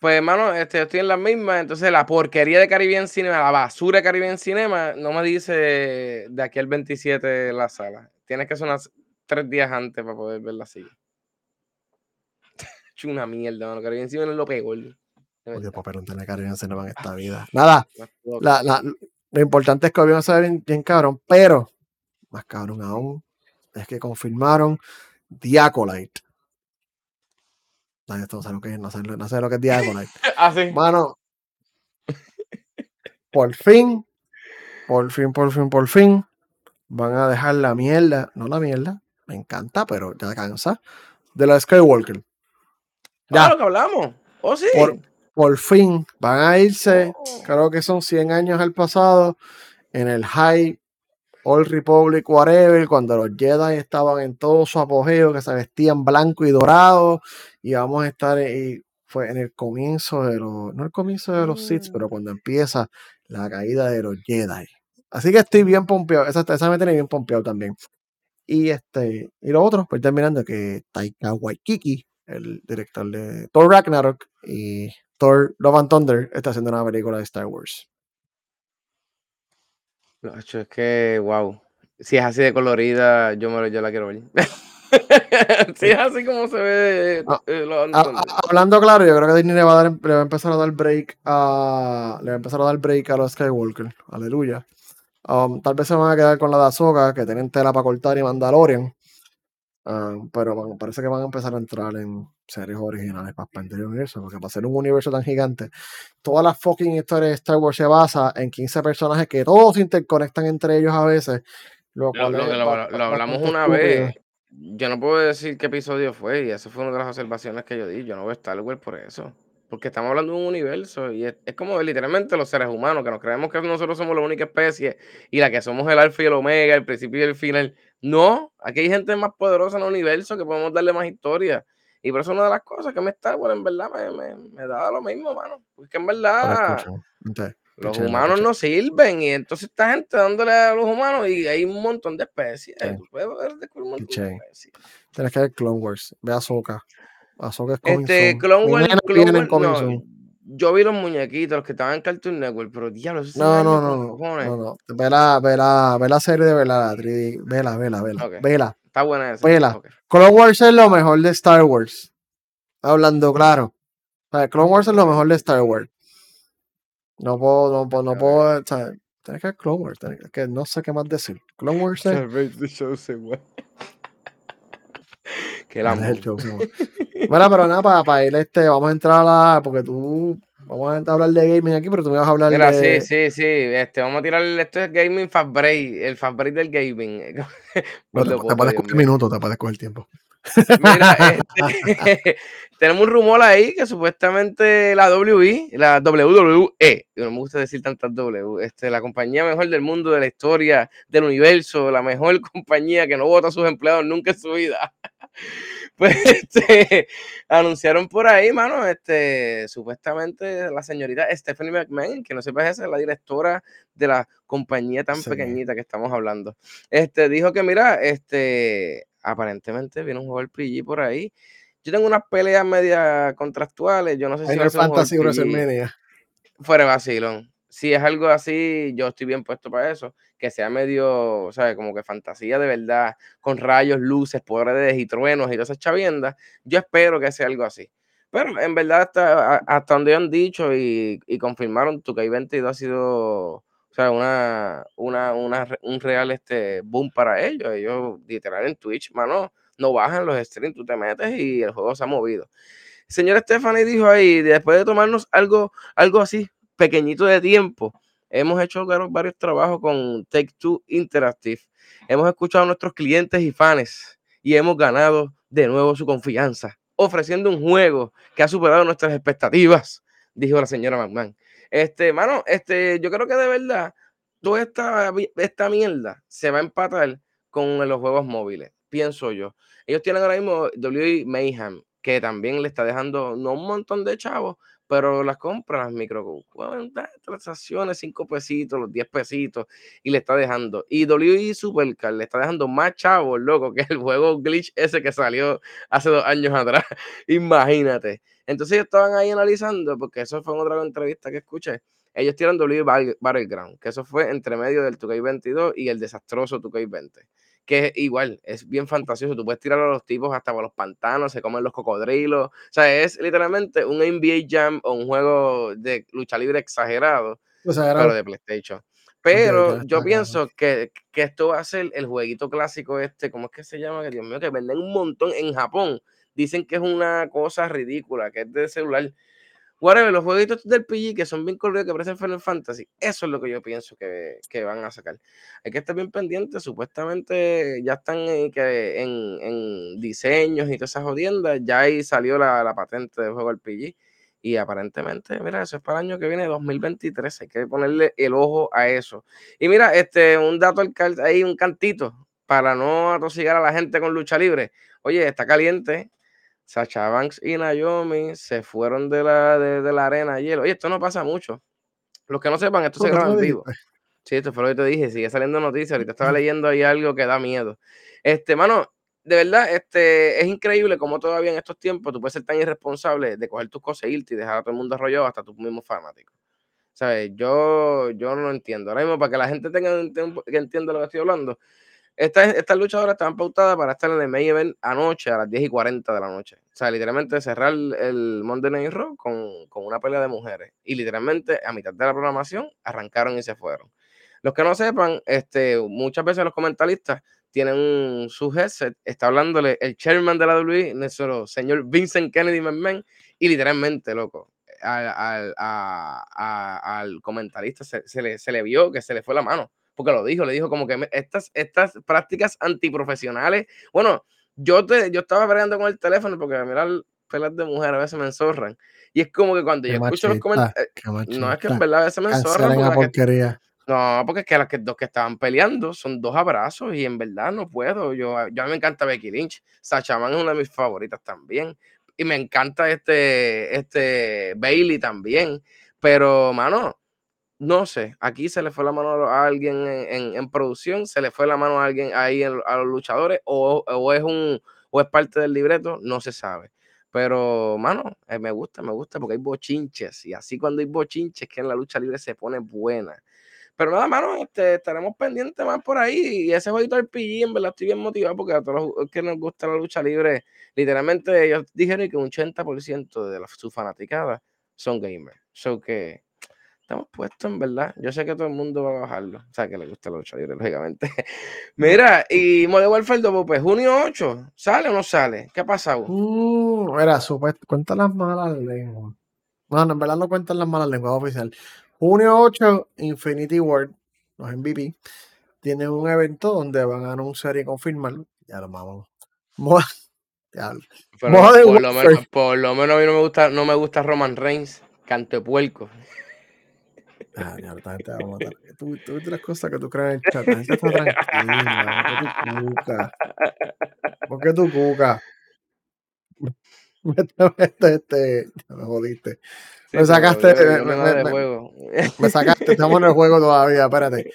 Pues, hermano, este, yo estoy en la misma. Entonces, la porquería de Caribbean Cinema, la basura de Caribbean Cinema, no me dice de aquí al 27 la sala. Tienes que sonar tres días antes para poder ver la silla. Una mierda, mano. Caribbean Cinema es lo peor. De Oye, verdad. papá, no tiene cariño en esta vida. Nada, No la- la- lo importante es que Obi-Wan se ve bien, bien cabrón, pero más cabrón aún es que confirmaron The Acolyte. Nadie no sabe lo que es, no sabe, no sabe lo que es The Acolyte. Ah, sí. Mano, por fin, por fin, por fin, por fin, van a dejar la mierda, no la mierda, me encanta, pero ya cansa, de la Skywalker. Ya, lo que hablamos. Oh, sí. por, por fin van a irse, Oh. creo que son 100 años al pasado, en el High Old Republic, whatever, cuando los Jedi estaban en todo su apogeo, que se vestían blanco y dorado, y vamos a estar y fue en el comienzo de los, no el comienzo de los Sith, Mm. pero cuando empieza la caída de los Jedi. Así que estoy bien pompeado, esa, esa me tiene bien pompeado también. Y este, y lo otro, pues terminando que Taika Waititi, el director de Thor Ragnarok y Thor Love and Thunder, está haciendo una película de Star Wars. No, hecho, es que, wow. Si es así de colorida, yo, me, lo- yo la quiero ver. si es así como se ve, Ah, eh, lo A- Thunder. a- hablando claro, yo creo que Disney le va, a dar, le va a empezar a dar break a. Le va a empezar a dar break a los Skywalker. Aleluya. Um, tal vez se van a quedar con la de Ahsoka, que tienen tela para cortar y Mandalorian. Um, pero parece que van a empezar a entrar en series originales para expandir el universo, porque para ser un universo tan gigante, todas las fucking historias de Star Wars se basa en 15 personajes que todos se interconectan entre ellos a veces. Lo es hablamos una estúpido. vez. Yo no puedo decir qué episodio fue, y esa fue una de las observaciones que yo di. Yo no veo Star Wars por eso. Porque estamos hablando de un universo y es, es como literalmente los seres humanos, que nos creemos que nosotros somos la única especie y la que somos el alfa y el omega, el principio y el final. No, aquí hay gente más poderosa en el universo que podemos darle más historia. Y por eso una de las cosas que me Star Wars en verdad me, me, me da lo mismo, mano. Porque en verdad los humanos no sirven y entonces esta gente dándole a los humanos y hay un montón de especies. Sí. Tú puedes ver descubrir un montón de Piche. especies. Tienes que ver Clone Wars. Ve a Ahsoka. Es Este. Clone Wars, no, yo vi los muñequitos, los que estaban en Cartoon Network, pero diablo, eso No, no, no, no, no, no. Ve la, ve la, ve la serie de verdad, 3D. Vela, vela, vela. Vela. Está buena esa. Vela. Clone Wars es lo mejor de Star Wars. Hablando claro. O sea, Clone Wars es lo mejor de Star Wars. No puedo, no puedo, no puedo. O sea, tienes que ver Clone Wars. que no sé qué más decir. Clone Wars es. Show, Simón. Bueno, pero nada, para, ir este, vamos a entrar a la. Porque tú. Vamos a hablar de gaming aquí, pero tú me vas a hablar Mira, de. sí, sí, sí. Este, vamos a tirar esto es gaming fast break, el fast break del gaming. No, te, te puedes coger minutos, te puedes coger tiempo. Mira, este, tenemos un rumor ahí que supuestamente la WI, la WWE, no me gusta decir tantas W, este, la compañía mejor del mundo, de la historia, del universo, la mejor compañía que no vota a sus empleados nunca en su vida. Pues este, anunciaron por ahí, mano, este, supuestamente la señorita Stephanie McMahon, que no sepa esa es la directora de la compañía tan pequeñita que estamos hablando. Este, dijo que, mira, este, aparentemente viene un juego del PG por ahí. Yo tengo unas peleas media contractuales. Yo no sé si va a ser Fantasy. Fuera vacilón. Si es algo así, yo estoy bien puesto para eso. Que sea medio, ¿sabes? Como que fantasía de verdad, con rayos, luces, poderes y truenos y todas esas chaviendas. Yo espero que sea algo así. Pero en verdad, hasta, hasta donde han dicho y, y confirmaron, tu K22 ha sido o sea, una, una, una, un real este boom para ellos. Ellos, literal, en Twitch, mano, no bajan los streams, tú te metes y el juego se ha movido. señor Stephanie dijo ahí, después de tomarnos algo, algo así pequeñito de tiempo, hemos hecho varios trabajos con Take Two Interactive. Hemos escuchado a nuestros clientes y fans y hemos ganado de nuevo su confianza, ofreciendo un juego que ha superado nuestras expectativas, dijo la señora McMahon. Este, mano, este, yo creo que de verdad, toda esta, esta mierda se va a empatar con los juegos móviles, pienso yo. Ellos tienen ahora mismo WWE Mayhem, que también le está dejando no un montón de chavos, pero las compras, las micro transacciones, 5 pesitos, los 10 pesitos, y le está dejando. Y WWE Supercar le está dejando más chavos, loco, que el juego glitch ese que salió hace dos años atrás. Imagínate. Entonces ellos estaban ahí analizando, porque eso fue en otra entrevista que escuché. Ellos tiran W Battleground, que eso fue entre medio del 2K22 y el desastroso 2K20 que es igual, es bien fantasioso. Tú puedes tirar a los tipos hasta por los pantanos, se comen los cocodrilos. O sea, es literalmente un NBA Jam o un juego de lucha libre exagerado, pero de PlayStation. Pero yo pienso que, que, esto va a ser el jueguito clásico este, ¿cómo es que se llama? Que Dios mío, que venden un montón en Japón dicen que es una cosa ridícula, que es de celular. Whatever, los jueguitos del PG que son bien coloridos, que parecen Final Fantasy, eso es lo que yo pienso que, que van a sacar. Hay que estar bien pendiente, supuestamente ya están en, que en, en, diseños y todas esas jodiendas, ya ahí salió la, la patente del juego del PG. Y aparentemente, mira, eso es para el año que viene, 2023. Hay que ponerle el ojo a eso. Y mira, este, un dato ahí, un cantito, para no atosigar a la gente con lucha libre. Oye, está caliente. Sacha Banks y Naomi se fueron de la, de, la arena ayer. Oye, esto no pasa mucho. Los que no sepan, esto se graba en vivo. Sí, esto fue lo que te dije. Sigue saliendo noticias. Ahorita estaba leyendo ahí algo que da miedo. Este, mano, de verdad, este, es increíble cómo todavía en estos tiempos tú puedes ser tan irresponsable de coger tus cosas, irte y dejar a todo el mundo arrollado hasta tus mismos fanáticos. ¿Sabes? Yo, yo no lo entiendo. Ahora mismo, para que la gente tenga que entienda lo que estoy hablando, estas, luchadoras estaban pautadas para estar en el main event anoche a las 10 y 40 de la noche. O sea, literalmente cerrar el, Monday Night Raw con, una pelea de mujeres. Y literalmente a mitad de la programación arrancaron y se fueron. Los que no sepan, este, muchas veces los comentaristas tienen su headset, está hablándole el chairman de la WWE, nuestro señor Vincent Kennedy McMahon, y literalmente, loco, al, comentarista se, le, se le vio que se le fue la mano porque lo dijo, le dijo como que estas, estas prácticas antiprofesionales, bueno, yo, te, yo estaba peleando con el teléfono porque mirar pelas de mujer a veces me enzorran. Y es como que cuando yo escucho los comentarios, eh, no es que en verdad a veces me enzorran. no, porque es que, las que dos que estaban peleando son dos abrazos y en verdad no puedo. Yo, yo a mí me encanta Becky Lynch. Sacha Man es una de mis favoritas también. Y me encanta este, este Bailey también. Pero, mano, no sé, aquí se le fue la mano a alguien en, producción, se le fue la mano a alguien ahí a los luchadores, o, es un o es parte del libreto, no se sabe. Pero, mano, eh, me gusta, me gusta porque hay bochinches. Y así cuando hay bochinches, que en la lucha libre se pone buena. Pero nada, mano, este, estaremos pendientes más por ahí. Y ese jueguito RPG, en verdad, estoy bien motivado porque a todos los que nos gusta la lucha libre, literalmente ellos dijeron que un 80% de la, su fanaticada son gamers. So que estamos puestos en verdad. Yo sé que todo el mundo va a bajarlo. O sea, que le gusta la lucha libre, lógicamente. Mira, y Modern Warfare 2, pues junio 8, ¿sale o no sale? ¿Qué ha pasado? Uh, mira, supuesto, cuenta las malas lenguas. Bueno, en verdad no cuentan las malas lenguas oficial. Junio 8, Infinity World, los MVP, tienen un evento donde van a anunciar y confirmar. Ya lo vamos. Pero por, lo menos, por lo menos a mí no me gusta, no me gusta Roman Reigns, cante puerco. Ah, gente va a matar. Tú, tú ves las cosas que tú crees en el chat. La gente está tranquila. ¿Por qué tú cuca? ¿Por qué tú cuca? Este, este, este, me jodiste. Sí, Me sacaste, me- yo me- nada de me- juego. Me sacaste, estamos en el juego todavía, espérate.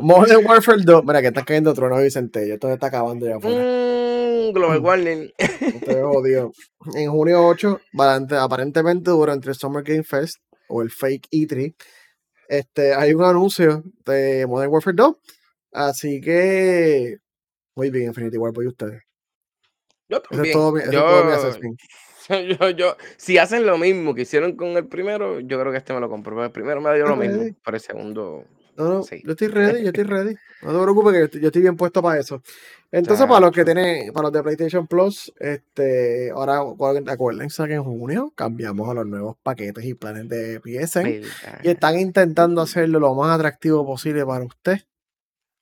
Modern Warfare 2, mira que está cayendo trono y centello, esto se está acabando ya afuera. Mm, Global Warning. Estoy jodido. En junio 8, valante- aparentemente durante el Summer Game Fest o el Fake E3, este, hay un anuncio de Modern Warfare 2. Así que, muy bien, Infinity War, voy ustedes. Yo Ese es también. todo yo, todo yo, yo, si hacen lo mismo que hicieron con el primero, yo creo que este me lo compro. Porque el primero me dio lo mismo. Pero el segundo. No, no, Sí. yo estoy ready, yo estoy ready. No te preocupes que yo estoy, yo estoy bien puesto para eso. Entonces, para los que tienen, para los de PlayStation Plus, este, ahora acuérdense que en junio cambiamos a los nuevos paquetes y planes de PSN. Y están intentando hacerlo lo más atractivo posible para usted,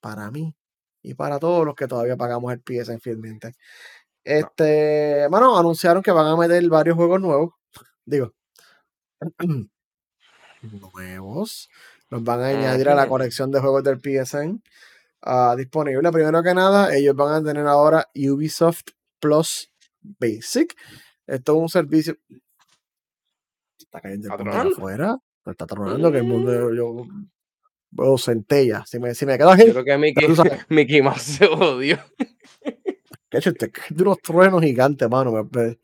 para mí y para todos los que todavía pagamos el PSN fielmente. Este, bueno, anunciaron que van a meter varios juegos nuevos. Digo, nuevos. Los van a añadir a la colección de juegos del PSN ah, disponible. Primero que nada, ellos van a tener ahora Ubisoft Plus Basic. Esto es un servicio. Está cayendo afuera. Está tronando, que el mundo Mm. yo, veo centella. Si me, si me quedo aquí, Yo creo que Mickey. Mickey Mouse se jodió. que hecho, este, de unos truenos gigantes, mano. me- me-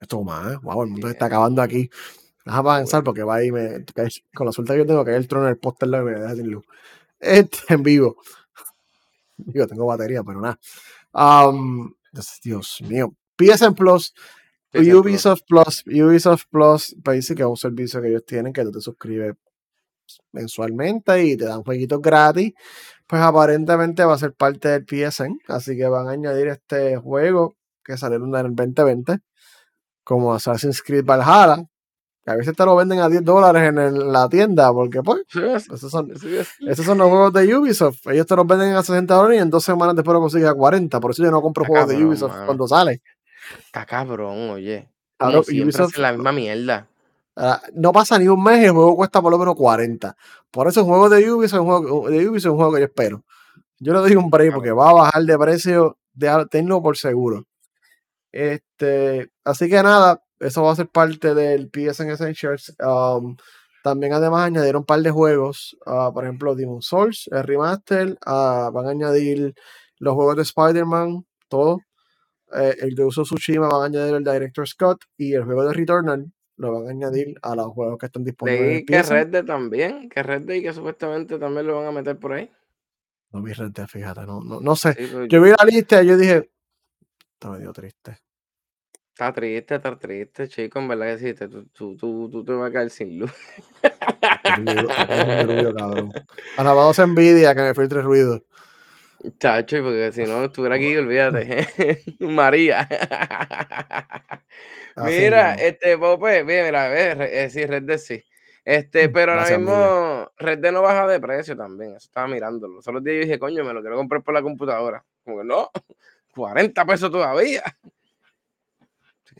Esto más, wow, el mundo se está acabando aquí. Déjame avanzar porque va ahí, me, con la suerte que yo tengo, que hay el trono en el póster y me deja sin luz. Este, en vivo. Digo, tengo batería, pero nada. Um, Dios, mío. PSN Plus, PSN. Ubisoft Plus, Ubisoft Plus Basic, que es un servicio que ellos tienen, que tú te suscribes mensualmente y te dan jueguitos gratis. Pues aparentemente va a ser parte del PSN, así que van a añadir este juego que salieron en el 2020, como Assassin's Creed Valhalla, a veces te lo venden a 10 dólares en el- la tienda, porque pues, Sí, esos son, sí, sí. esos son los juegos de Ubisoft. Ellos te los venden a 60 dólares y en dos semanas después lo consigues a 40. Por eso yo no compro Está juegos de Ubisoft mano. cuando sale. Está cabrón, oye. Claro, Ubisoft- la misma mierda. Ah, no pasa ni un mes y el juego cuesta por lo menos 40. Por eso un juego de Ubisoft es un juego, de Ubisoft es un juego que yo espero. Yo le doy un break porque va a bajar de precio, de, tenlo por seguro. Este, así que nada, eso va a ser parte del PSN Essentials. Um, también además añadieron un par de juegos, ah, por ejemplo Demon Souls, el remaster, ah, van a añadir los juegos de Spider-Man, todo. Eh, el de Uso Tsushima van a añadir el Director Scott y el juego de Returnal lo van a añadir a los juegos que están disponibles el que. Red Dead también, que Red Dead y que supuestamente también lo van a meter por ahí. No vi Red Dead, fíjate, no, no, no sé. Sí, pues, Yo vi la lista y yo dije, está medio triste. Está triste, está triste, chico, en verdad que sí, te- tú, tú, tú, tú te vas a caer sin luz. Ruido, cabrón. Alabados envidia que me filtre ruido. Chacho, y porque si no estuviera aquí, olvídate. María. Así Mira, mismo. este, Pope, bien, mira, ve, re- eh, sí, Red Dead sí. Este, pero ahora Gracias, mismo Red Dead no baja de precio también, eso estaba mirándolo. Los otros días yo dije, coño, me lo quiero comprar por la computadora. Como que no, 40 pesos todavía.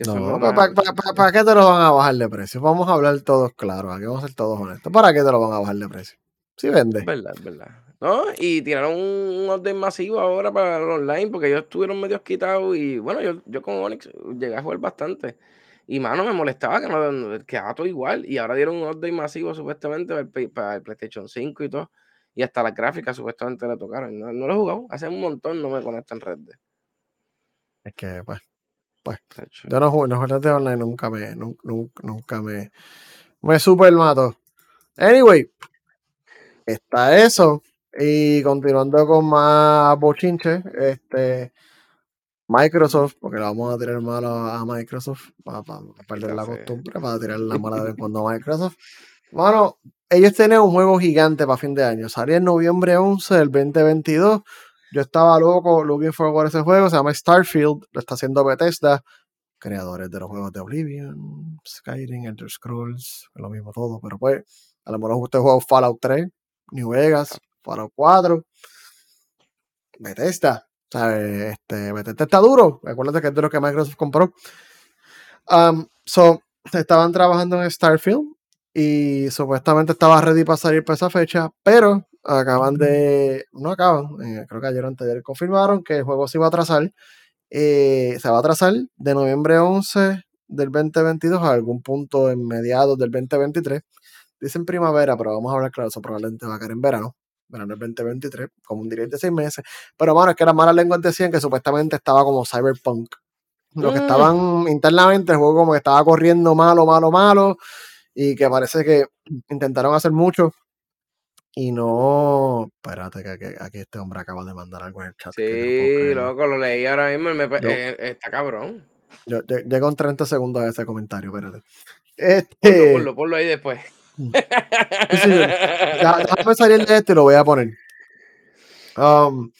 No, lo ¿para más- qué te lo van a bajar de precio? Vamos a hablar todos claros, aquí vamos a ser todos honestos. ¿Para qué te lo van a bajar de precio? Si vende. Es verdad, es verdad. ¿No? Y tiraron un, update masivo ahora para el online, porque ellos estuvieron medio quitados y bueno, yo, yo con Onyx llegué a jugar bastante. Y mano, me molestaba que no, quedaba todo igual. Y ahora dieron un update masivo supuestamente para el, Play- para el PlayStation 5 y todo. Y hasta las gráficas supuestamente le tocaron. No, no lo he jugado. Hace un montón no me conecto en Red. Es que, pues, Tacho. yo no juego, no de online, nunca me, nunca, nunca, me, me super mato. Anyway, está eso. Y continuando con más bochinche, este Microsoft, porque le vamos a tirar malo a Microsoft para, perder la costumbre, para tirar la mala de cuando a Microsoft. Bueno, ellos tienen un juego gigante para fin de año. Salió en noviembre 11 del 2022. Yo estaba loco looking forward a ese juego. Se llama Starfield. Lo está haciendo Bethesda. Creadores de los juegos de Oblivion, Skyrim, Elder Scrolls. Lo mismo todo. Pero pues, a lo mejor usted juega Fallout 3, New Vegas, Fallout 4. Bethesda. ¿Sabes? Este, Bethesda está duro. Acuérdate que es de lo que Microsoft compró. Um, so, estaban trabajando en Starfield y supuestamente estaba ready para salir para esa fecha, pero acaban de, no acaban, eh, creo que ayer o antes confirmaron que el juego se iba a atrasar, eh, se va a atrasar de noviembre 11 del 2022 a algún punto en mediados del 2023. Dicen primavera, pero vamos a hablar claro, eso probablemente va a caer en verano, verano del 2023, como un directo de seis meses. Pero bueno, es que las malas lenguas decían que supuestamente estaba como Cyberpunk. Lo que Mm. estaban internamente, el juego como que estaba corriendo malo, malo, malo, y que parece que intentaron hacer mucho y no. Espérate, que, que aquí este hombre acaba de mandar algo en el chat. no Sí, loco, lo leí ahora mismo. y me Yo- eh, está cabrón. Yo, lle- llego en 30 segundos a ese comentario, espérate. Ponlo, Este, ponlo, ponlo ahí después. Mm. Sí, déjame salir de esto y lo voy a poner. Um,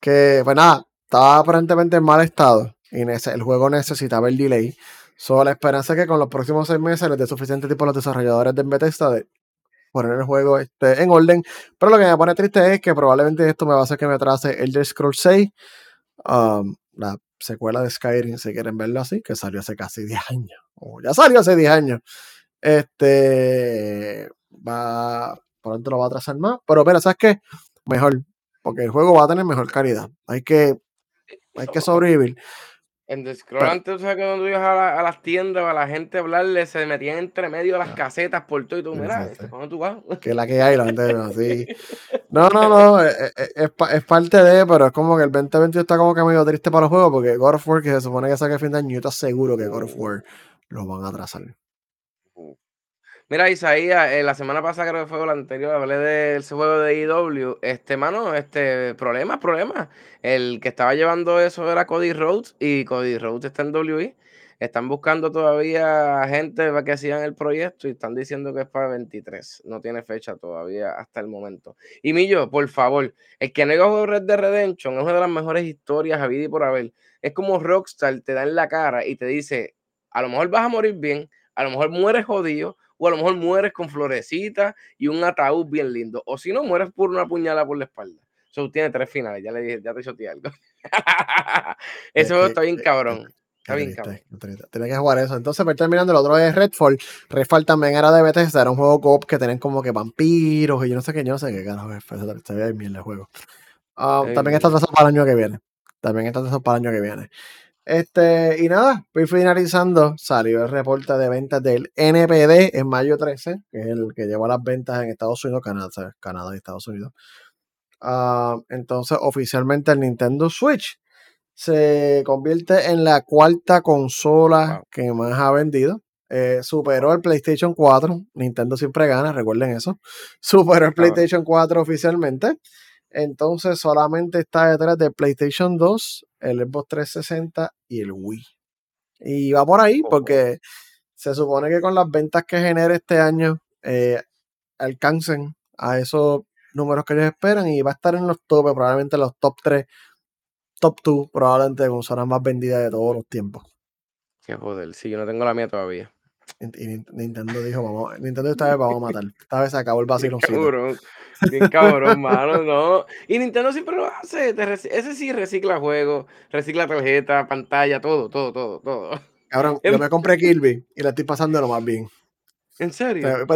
que, pues nada, estaba aparentemente en mal estado y el juego necesitaba el delay. Solo la esperanza es que con los próximos seis meses les dé suficiente tiempo a los desarrolladores de Bethesda de poner el juego este, en orden. Pero lo que me pone triste es que probablemente esto me va a hacer que me atrase Elder Scrolls 6, um, la secuela de Skyrim, si quieren verlo así, que salió hace casi 10 años. O ya salió hace 10 años. Este va, pronto lo va a atrasar más. Pero, pero, ¿sabes qué? Mejor, porque el juego va a tener mejor calidad. Hay que, hay que sobrevivir. En The Scroll Pero- antes, tú sabes que cuando tú ibas a, la- a las tiendas o a la gente a hablarle, se metían entre medio de las casetas por todo y tú, Sí, mira, sí, sí. ¿cuándo tú vas? Que la que hay, la gente así. No, no, no, es, es- es es parte de, pero es como que el 2022 está como que medio triste para los juegos, porque God of War, que se supone que saque a fin de año, yo estoy seguro que God of War lo van a atrasar. Mira, Isaías, eh, la semana pasada creo que fue la anterior, hablé de ese juego de IW. Este, mano, este, problemas, problemas. El que estaba llevando eso era Cody Rhodes y Cody Rhodes está en WE. Están buscando todavía gente para que sigan el proyecto y están diciendo que es para 23. No tiene fecha todavía hasta el momento. Y Millo, por favor, el que no jugado Red Dead Redemption es una de las mejores historias a vida y por haber. Es como Rockstar te da en la cara y te dice, a lo mejor vas a morir bien, a lo mejor mueres jodido, o a lo mejor mueres con florecitas y un ataúd bien lindo. O si no, mueres por una puñalada por la espalda. Eso tiene tres finales, ya le dije, ya te choteé algo. Ese Eh, juego está bien que- cabrón. Está Qué bien cabrón. Tenía que jugar eso. Entonces, para terminando, el otro es Redfall. Redfall también era de Bethesda, era un juego co-op que tenían como que vampiros y yo no sé qué, yo no sé qué carajo Se bien el juego. Ah, también está atrasado para el año que viene. También está atrasado para el año que viene. Este, y nada, voy finalizando. Salió el reporte de ventas del NPD en mayo 13, que es el que lleva las ventas en Estados Unidos, Canadá. Canadá y Estados Unidos. Ah, entonces, oficialmente el Nintendo Switch se convierte en la cuarta consola Wow. que más ha vendido. Eh, superó el PlayStation 4. Nintendo siempre gana, recuerden eso. Superó el. PlayStation 4 oficialmente. Entonces solamente está detrás del PlayStation 2, el Xbox 360 y el Wii. Y va por ahí porque se supone que con las ventas que genere este año eh, alcancen a esos números que ellos esperan y va a estar en los topes, probablemente los top 3, top 2, probablemente consolas más vendidas de todos los tiempos. Qué joder, sí, yo no tengo la mía todavía. Y, y Nin- Nintendo dijo, vamos, Nintendo esta vez vamos a matar. Esta vez se acabó el vaciloncito. cabrón, bien cabrón, mano, no. Y Nintendo siempre lo hace. ese sí recicla juegos, recicla tarjeta, pantalla, todo, todo, todo, todo. Cabrón, Em- yo me compré Kirby y la estoy pasando lo más bien. ¿En serio? sea, ¿Está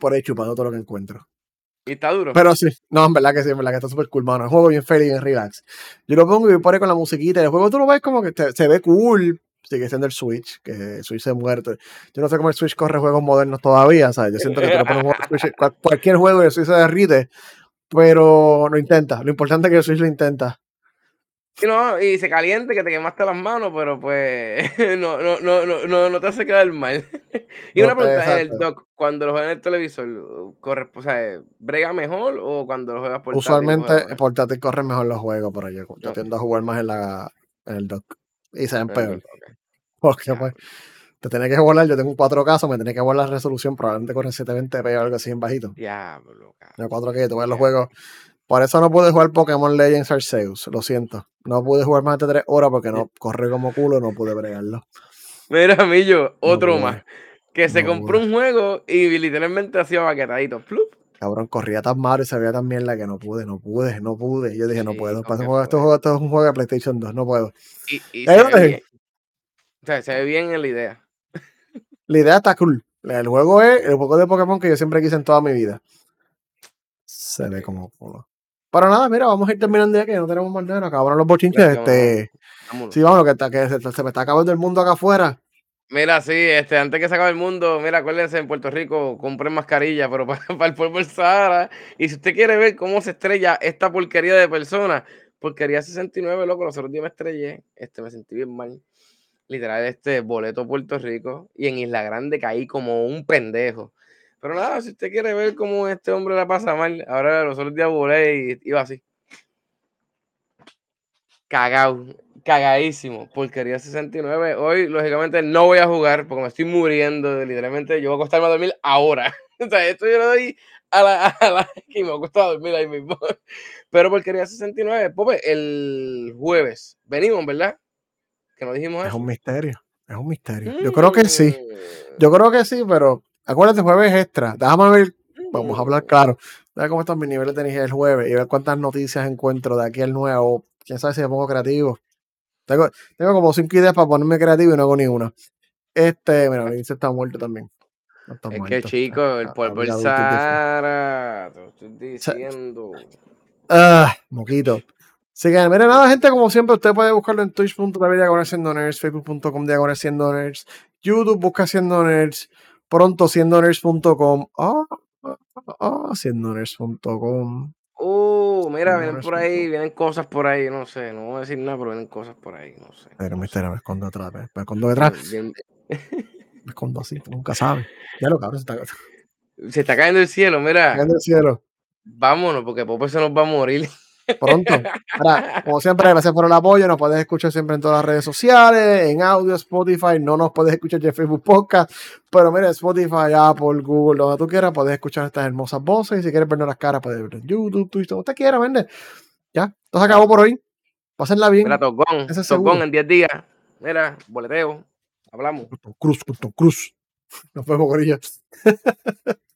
por ahí, chupando todo lo que encuentro. ¿Y está duro? Pero sí, no, en verdad que sí, en verdad que está súper cool, mano. El juego bien feliz, bien relax. Yo lo pongo y me pone con la musiquita. y El juego tú lo ves como que te- se ve cool. Sigue siendo el Switch, que el Switch se muerto. Yo no sé cómo el Switch corre juegos modernos todavía, ¿sabes? Yo siento que tú le pones Switch, cual- cualquier juego y el Switch se derrite, pero lo intenta. Lo importante es que el Switch lo intenta. Y no, y se caliente que te quemaste las manos, pero pues no, no, no, no, no, no te hace quedar mal. y No, una pregunta, el dock, cuando lo juegas en el televisor, corre, o sea, ¿brega mejor o cuando lo juegas portátil? Usualmente portátil corren mejor los juegos, pero yo, yo tiendo a jugar más en, la, en el dock. Y se ven peor. Porque pues, te tenés que volar, yo tengo un 4K, me tenés que volar la resolución, probablemente el 720p o algo así en bajito. Diablo, cabrón. No 4K, tú ves los juegos. Por eso no pude jugar Pokémon Legends Arceus, lo siento. No pude jugar más de 3 horas porque no corre como culo, no pude bregarlo. Mira, Millo, otro más. Que se No compró pude. un juego y literalmente hacía baquetadito. Plup, Cabrón, corría tan malo y se veía tan mierda que no pude, no pude, no pude. Yo dije, no puedo. ¿qué juego, esto es un juego de PlayStation 2, no puedo. Y, y se ve bien. O sea, se ve bien en la idea. La idea está cool. El juego es el juego de Pokémon que yo siempre quise en toda mi vida. Se ve como culo. Pero nada, mira, vamos a ir terminando ya que no tenemos más nada. Acabaron los bochinches. Este, Vámonos. sí, vamos, que, está- que se, se me está acabando el mundo acá afuera. Mira, sí, este, antes que se el mundo, mira, acuérdense, en Puerto Rico compren mascarilla, pero para, para el polvo del Sahara. Y si usted quiere ver cómo se estrella esta porquería de personas, porquería 69, loco, los otros días me estrellé, este, me sentí bien mal. Literal, este, boleto Puerto Rico, y en Isla Grande caí como un pendejo. Pero nada, si usted quiere ver cómo este hombre la pasa mal, ahora los otros días volé y iba así. Cagado, cagadísimo. Porquería 69. Hoy, lógicamente, no voy a jugar porque me estoy muriendo. Literalmente, yo voy a acostarme a dormir ahora. O sea, esto yo lo doy a la, a la que me voy a a dormir ahí mismo. Pero porquería 69. Pope, el jueves venimos, ¿verdad? Que nos dijimos Es eso. un misterio. Es un misterio. Yo creo que sí. Mm, Yo creo que sí, pero acuérdate, jueves extra. Déjame ver, vamos a hablar mm. claro. Déjame cómo están mis niveles de energía el jueves y ver cuántas noticias encuentro de aquí al nuevo. Quién sabe si me pongo creativo. Tengo, tengo como cinco ideas para ponerme creativo y no hago ni una. Este, mira, Lince está muerto también. No está Es que, chico, el Ah, polvo del. Sahara. Te lo estoy diciendo. Ah, moquito. Así que, mire, nada, gente, como siempre, usted puede buscarlo en twitch.tv diagonal siendo nerds, facebook.com diagonal siendo nerds, YouTube busca siendo nerds, pronto siendo nerds.com, ah, ah, ah, siendo nerds.com. Mira, Siendo vienen por ahí, vienen cosas por ahí, no sé, no voy a decir nada, pero vienen cosas por ahí, no sé. Pero no sé. me escondo atrás, me escondo detrás, me escondo así, nunca sabe. Ya lo cabrón, se está Se está cayendo el cielo, mira, cayendo el cielo. vámonos, porque Pope se nos va a morir. Pronto. Ahora, como siempre, gracias por el apoyo. Nos puedes escuchar siempre en todas las redes sociales, en audio, Spotify. No nos puedes escuchar en Facebook Podcast, pero mira, Spotify, Apple, Google, donde tú quieras, puedes escuchar estas hermosas voces. Y si quieres vernos las caras, puedes verlo en YouTube, Twitch, donde usted quiera, vende. Ya, esto se acabó por hoy. Pásenla bien. Mira, Tocón, es. Tocón en 10 días. Mira, boleteo, hablamos. Cruz, Cruz. Nos vemos, Gorilla.